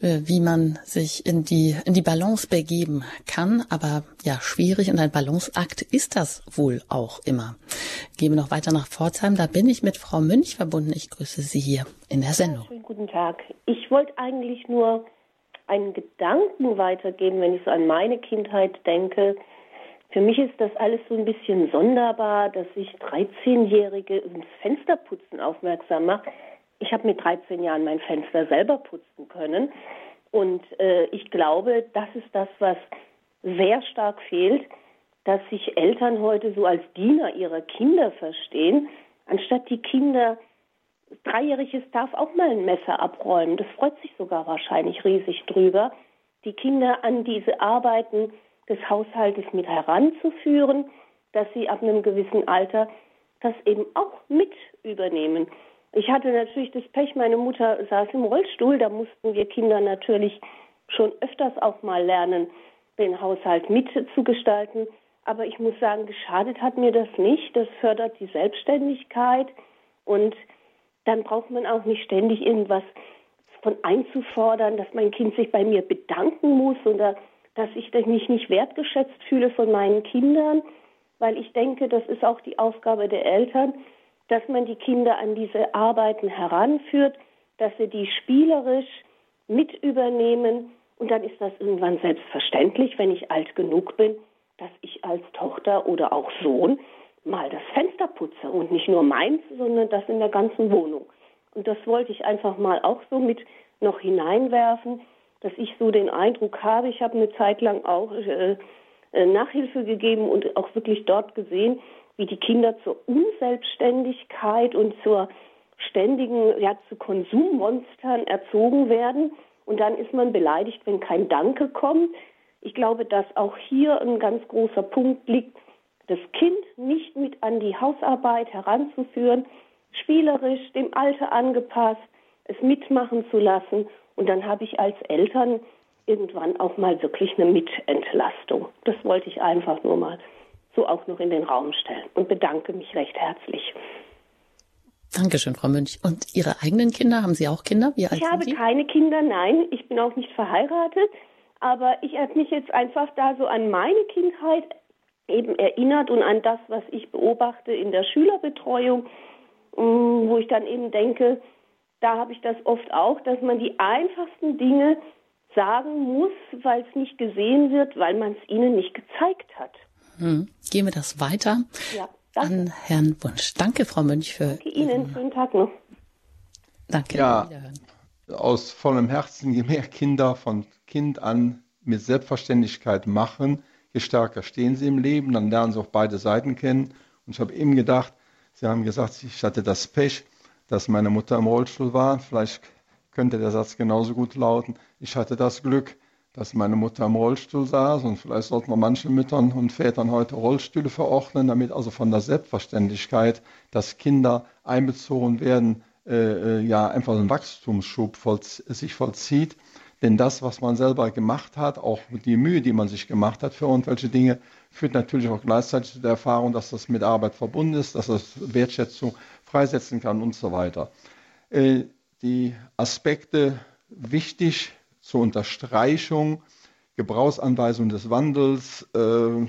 wie man sich in die, in die Balance begeben kann. Aber ja, schwierig und ein Balanceakt ist das wohl auch immer. Gehen wir noch weiter nach Pforzheim. Da bin ich mit Frau Münch verbunden. Ich grüße Sie hier in der Sendung. schönen guten Tag. Ich wollte eigentlich nur einen Gedanken weitergeben, wenn ich so an meine Kindheit denke. Für mich ist das alles so ein bisschen sonderbar, dass sich 13-Jährige ins Fensterputzen aufmerksam macht ich habe mit 13 Jahren mein Fenster selber putzen können. Und äh, ich glaube, das ist das, was sehr stark fehlt, dass sich Eltern heute so als Diener ihrer Kinder verstehen, anstatt die Kinder, Dreijähriges darf auch mal ein Messer abräumen. Das freut sich sogar wahrscheinlich riesig drüber, die Kinder an diese Arbeiten des Haushaltes mit heranzuführen, dass sie ab einem gewissen Alter das eben auch mit übernehmen. Ich hatte natürlich das Pech, meine Mutter saß im Rollstuhl, da mussten wir Kinder natürlich schon öfters auch mal lernen, den Haushalt mitzugestalten. Aber ich muss sagen, geschadet hat mir das nicht. Das fördert die Selbstständigkeit und dann braucht man auch nicht ständig irgendwas von einzufordern, dass mein Kind sich bei mir bedanken muss oder dass ich mich nicht wertgeschätzt fühle von meinen Kindern, weil ich denke, das ist auch die Aufgabe der Eltern, dass man die Kinder an diese Arbeiten heranführt, dass sie die spielerisch mit übernehmen. Und dann ist das irgendwann selbstverständlich, wenn ich alt genug bin, dass ich als Tochter oder auch Sohn mal das Fenster putze und nicht nur meins, sondern das in der ganzen Wohnung. Und das wollte ich einfach mal auch so mit noch hineinwerfen, dass ich so den Eindruck habe, ich habe eine Zeit lang auch äh, äh Nachhilfe gegeben und auch wirklich dort gesehen, wie die Kinder zur Unselbstständigkeit und zur ständigen, ja, zu Konsummonstern erzogen werden. Und dann ist man beleidigt, wenn kein Danke kommt. Ich glaube, dass auch hier ein ganz großer Punkt liegt, das Kind nicht mit an die Hausarbeit heranzuführen, spielerisch, dem Alter angepasst, es mitmachen zu lassen. Und dann habe ich als Eltern irgendwann auch mal wirklich eine Mitentlastung. Das wollte ich einfach nur mal so auch noch in den Raum stellen und bedanke mich recht herzlich. Dankeschön, Frau Münch. Und Ihre eigenen Kinder, haben Sie auch Kinder? Wie alt ich habe keine Kinder, nein. Ich bin auch nicht verheiratet. Aber ich habe mich jetzt einfach da so an meine Kindheit eben erinnert und an das, was ich beobachte in der Schülerbetreuung, mm, wo ich dann eben denke, da habe ich das oft auch, dass man die einfachsten Dinge sagen muss, weil es nicht gesehen wird, weil man es ihnen nicht gezeigt hat. Hm. Gehen wir das weiter ja, an Herrn Wunsch. Danke, Frau Mönch, für danke Ihnen. Schönen Tag noch. Danke. Ja, aus vollem Herzen, je mehr Kinder von Kind an mit Selbstverständlichkeit machen, je stärker stehen sie im Leben, dann lernen sie auch beide Seiten kennen. Und ich habe eben gedacht, Sie haben gesagt, ich hatte das Pech, dass meine Mutter im Rollstuhl war. Vielleicht könnte der Satz genauso gut lauten, ich hatte das Glück, dass meine Mutter im Rollstuhl saß und vielleicht sollten wir manchen Müttern und Vätern heute Rollstühle verordnen, damit also von der Selbstverständlichkeit, dass Kinder einbezogen werden, äh, äh ja einfach ein Wachstumsschub voll, sich vollzieht. Denn das, was man selber gemacht hat, auch die Mühe, die man sich gemacht hat für irgendwelche Dinge, führt natürlich auch gleichzeitig zu der Erfahrung, dass das mit Arbeit verbunden ist, dass das Wertschätzung freisetzen kann und so weiter. Äh, die Aspekte wichtig zur Unterstreichung, Gebrauchsanweisung des Wandels, äh,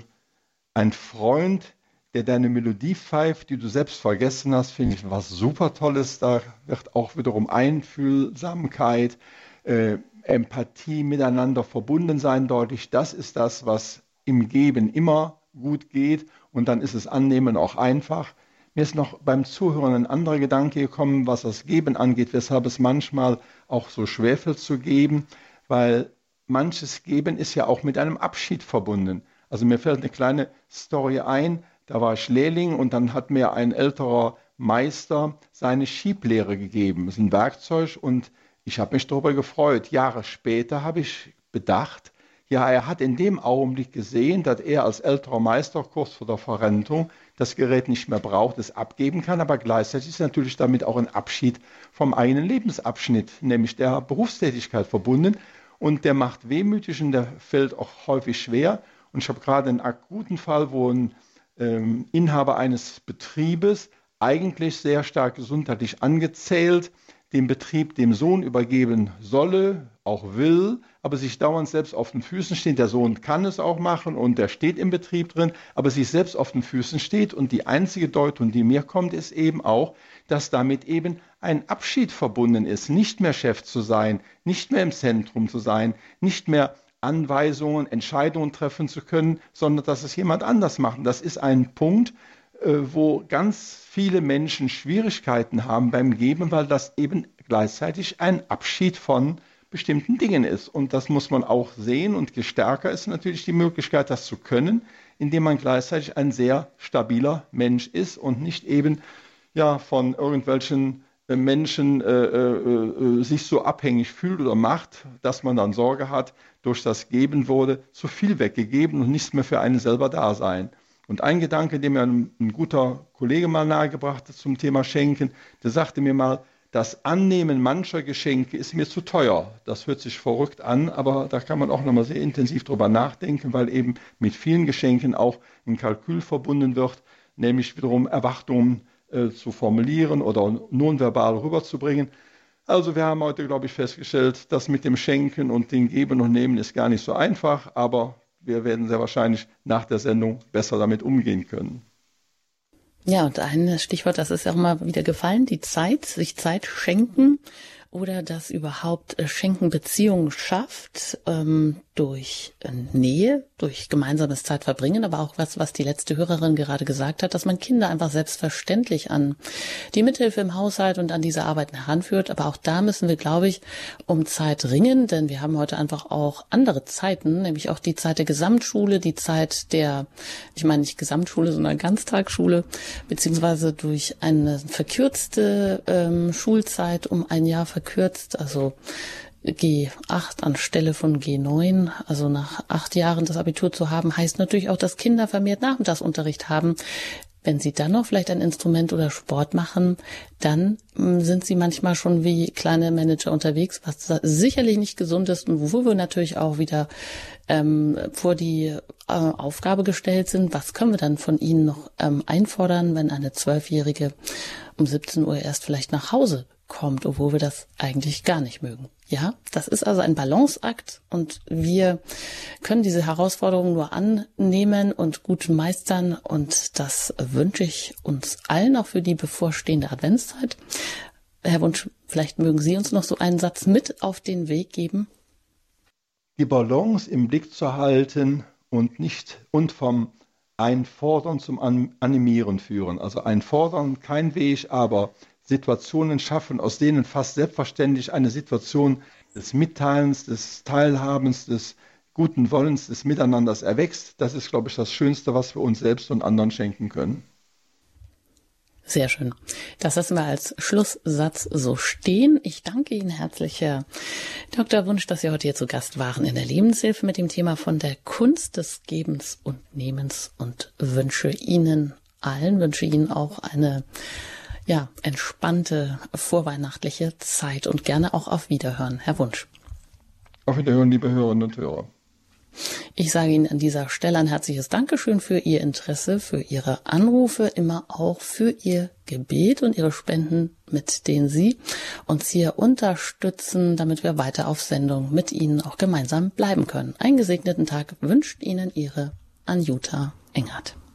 ein Freund, der deine Melodie pfeift, die du selbst vergessen hast, finde ich was super Tolles. Da wird auch wiederum Einfühlsamkeit, äh, Empathie miteinander verbunden sein deutlich. Das ist das, was im Geben immer gut geht und dann ist es Annehmen auch einfach. Mir ist noch beim Zuhören ein anderer Gedanke gekommen, was das Geben angeht, weshalb es manchmal auch so schwerfällt zu geben, weil manches Geben ist ja auch mit einem Abschied verbunden. Also mir fällt eine kleine Story ein, da war ich Lehrling und dann hat mir ein älterer Meister seine Schieblehre gegeben. Das ist ein Werkzeug und Ich habe mich darüber gefreut. Jahre später habe ich bedacht, ja, er hat in dem Augenblick gesehen, dass er als älterer Meister kurz vor der Verrentung das Gerät nicht mehr braucht, es abgeben kann, aber gleichzeitig ist natürlich damit auch ein Abschied vom eigenen Lebensabschnitt, nämlich der Berufstätigkeit verbunden. Und der macht wehmütig und der fällt auch häufig schwer. Und ich habe gerade einen akuten Fall, wo ein ähm, Inhaber eines Betriebes eigentlich sehr stark gesundheitlich angezählt den Betrieb dem Sohn übergeben solle, auch will, aber sich dauernd selbst auf den Füßen steht. Der Sohn kann es auch machen und der steht im Betrieb drin, aber sich selbst auf den Füßen steht. Und die einzige Deutung, die mir kommt, ist eben auch, dass damit eben ein Abschied verbunden ist, nicht mehr Chef zu sein, nicht mehr im Zentrum zu sein, nicht mehr Anweisungen, Entscheidungen treffen zu können, sondern dass es jemand anders macht. Das ist ein Punkt, äh, wo ganz viele Menschen Schwierigkeiten haben beim Geben, weil das eben gleichzeitig ein Abschied von bestimmten Dingen ist. Und das muss man auch sehen. Und je stärker ist natürlich die Möglichkeit, das zu können, indem man gleichzeitig ein sehr stabiler Mensch ist und nicht eben ja, von irgendwelchen Menschen äh, äh, äh, sich so abhängig fühlt oder macht, dass man dann Sorge hat, durch das Geben wurde zu viel weggegeben und nichts mehr für einen selber da sein. Und ein Gedanke, den mir ein, ein guter Kollege mal nahegebracht hat zum Thema Schenken, der sagte mir mal, das Annehmen mancher Geschenke ist mir zu teuer. Das hört sich verrückt an, aber da kann man auch nochmal sehr intensiv drüber nachdenken, weil eben mit vielen Geschenken auch ein Kalkül verbunden wird, nämlich wiederum Erwartungen äh, zu formulieren oder nonverbal rüberzubringen. Also wir haben heute, glaube ich, festgestellt, das mit dem Schenken und dem Geben und Nehmen ist gar nicht so einfach, aber wir werden sehr wahrscheinlich nach der Sendung besser damit umgehen können. Ja, und ein Stichwort, das ist ja auch mal wieder gefallen, die Zeit, sich Zeit schenken oder das überhaupt äh, Schenken Beziehungen schafft ähm, durch äh, Nähe, durch gemeinsames Zeitverbringen, aber auch was, was die letzte Hörerin gerade gesagt hat, dass man Kinder einfach selbstverständlich an die Mithilfe im Haushalt und an diese Arbeiten heranführt. Aber auch da müssen wir, glaube ich, um Zeit ringen, denn wir haben heute einfach auch andere Zeiten, nämlich auch die Zeit der Gesamtschule, die Zeit der, ich meine nicht Gesamtschule, sondern Ganztagsschule, beziehungsweise durch eine verkürzte ähm, Schulzeit um ein Jahr verkürzt, also G8 anstelle von G9, also nach acht Jahren das Abitur zu haben, heißt natürlich auch, dass Kinder vermehrt Nachmittagsunterricht haben. Wenn sie dann noch vielleicht ein Instrument oder Sport machen, dann hm, sind sie manchmal schon wie kleine Manager unterwegs, was sicherlich nicht gesund ist und wo wir natürlich auch wieder ähm, vor die äh, Aufgabe gestellt sind, was können wir dann von ihnen noch ähm, einfordern, wenn eine Zwölfjährige um 17 Uhr erst vielleicht nach Hause kommt, obwohl wir das eigentlich gar nicht mögen. Ja, das ist also ein Balanceakt und wir können diese Herausforderungen nur annehmen und gut meistern und das wünsche ich uns allen auch für die bevorstehende Adventszeit. Herr Wunsch, vielleicht mögen Sie uns noch so einen Satz mit auf den Weg geben. Die Balance im Blick zu halten und nicht und vom Einfordern zum Animieren führen. Also einfordern kein Weg, aber Situationen schaffen, aus denen fast selbstverständlich eine Situation des Mitteilens, des Teilhabens, des guten Wollens, des Miteinanders erwächst. Das ist, glaube ich, das Schönste, was wir uns selbst und anderen schenken können. Sehr schön. Das lassen wir als Schlusssatz so stehen. Ich danke Ihnen herzlich, Herr Dr. Wunsch, dass Sie heute hier zu Gast waren in der Lebenshilfe mit dem Thema von der Kunst des Gebens und Nehmens und wünsche Ihnen allen, wünsche Ihnen auch eine ja, entspannte vorweihnachtliche Zeit und gerne auch auf Wiederhören. Herr Wunsch. Auf Wiederhören, liebe Hörerinnen und Hörer. Ich sage Ihnen an dieser Stelle ein herzliches Dankeschön für Ihr Interesse, für Ihre Anrufe, immer auch für Ihr Gebet und Ihre Spenden, mit denen Sie uns hier unterstützen, damit wir weiter auf Sendung mit Ihnen auch gemeinsam bleiben können. Einen gesegneten Tag wünscht Ihnen Ihre Anjuta Engert.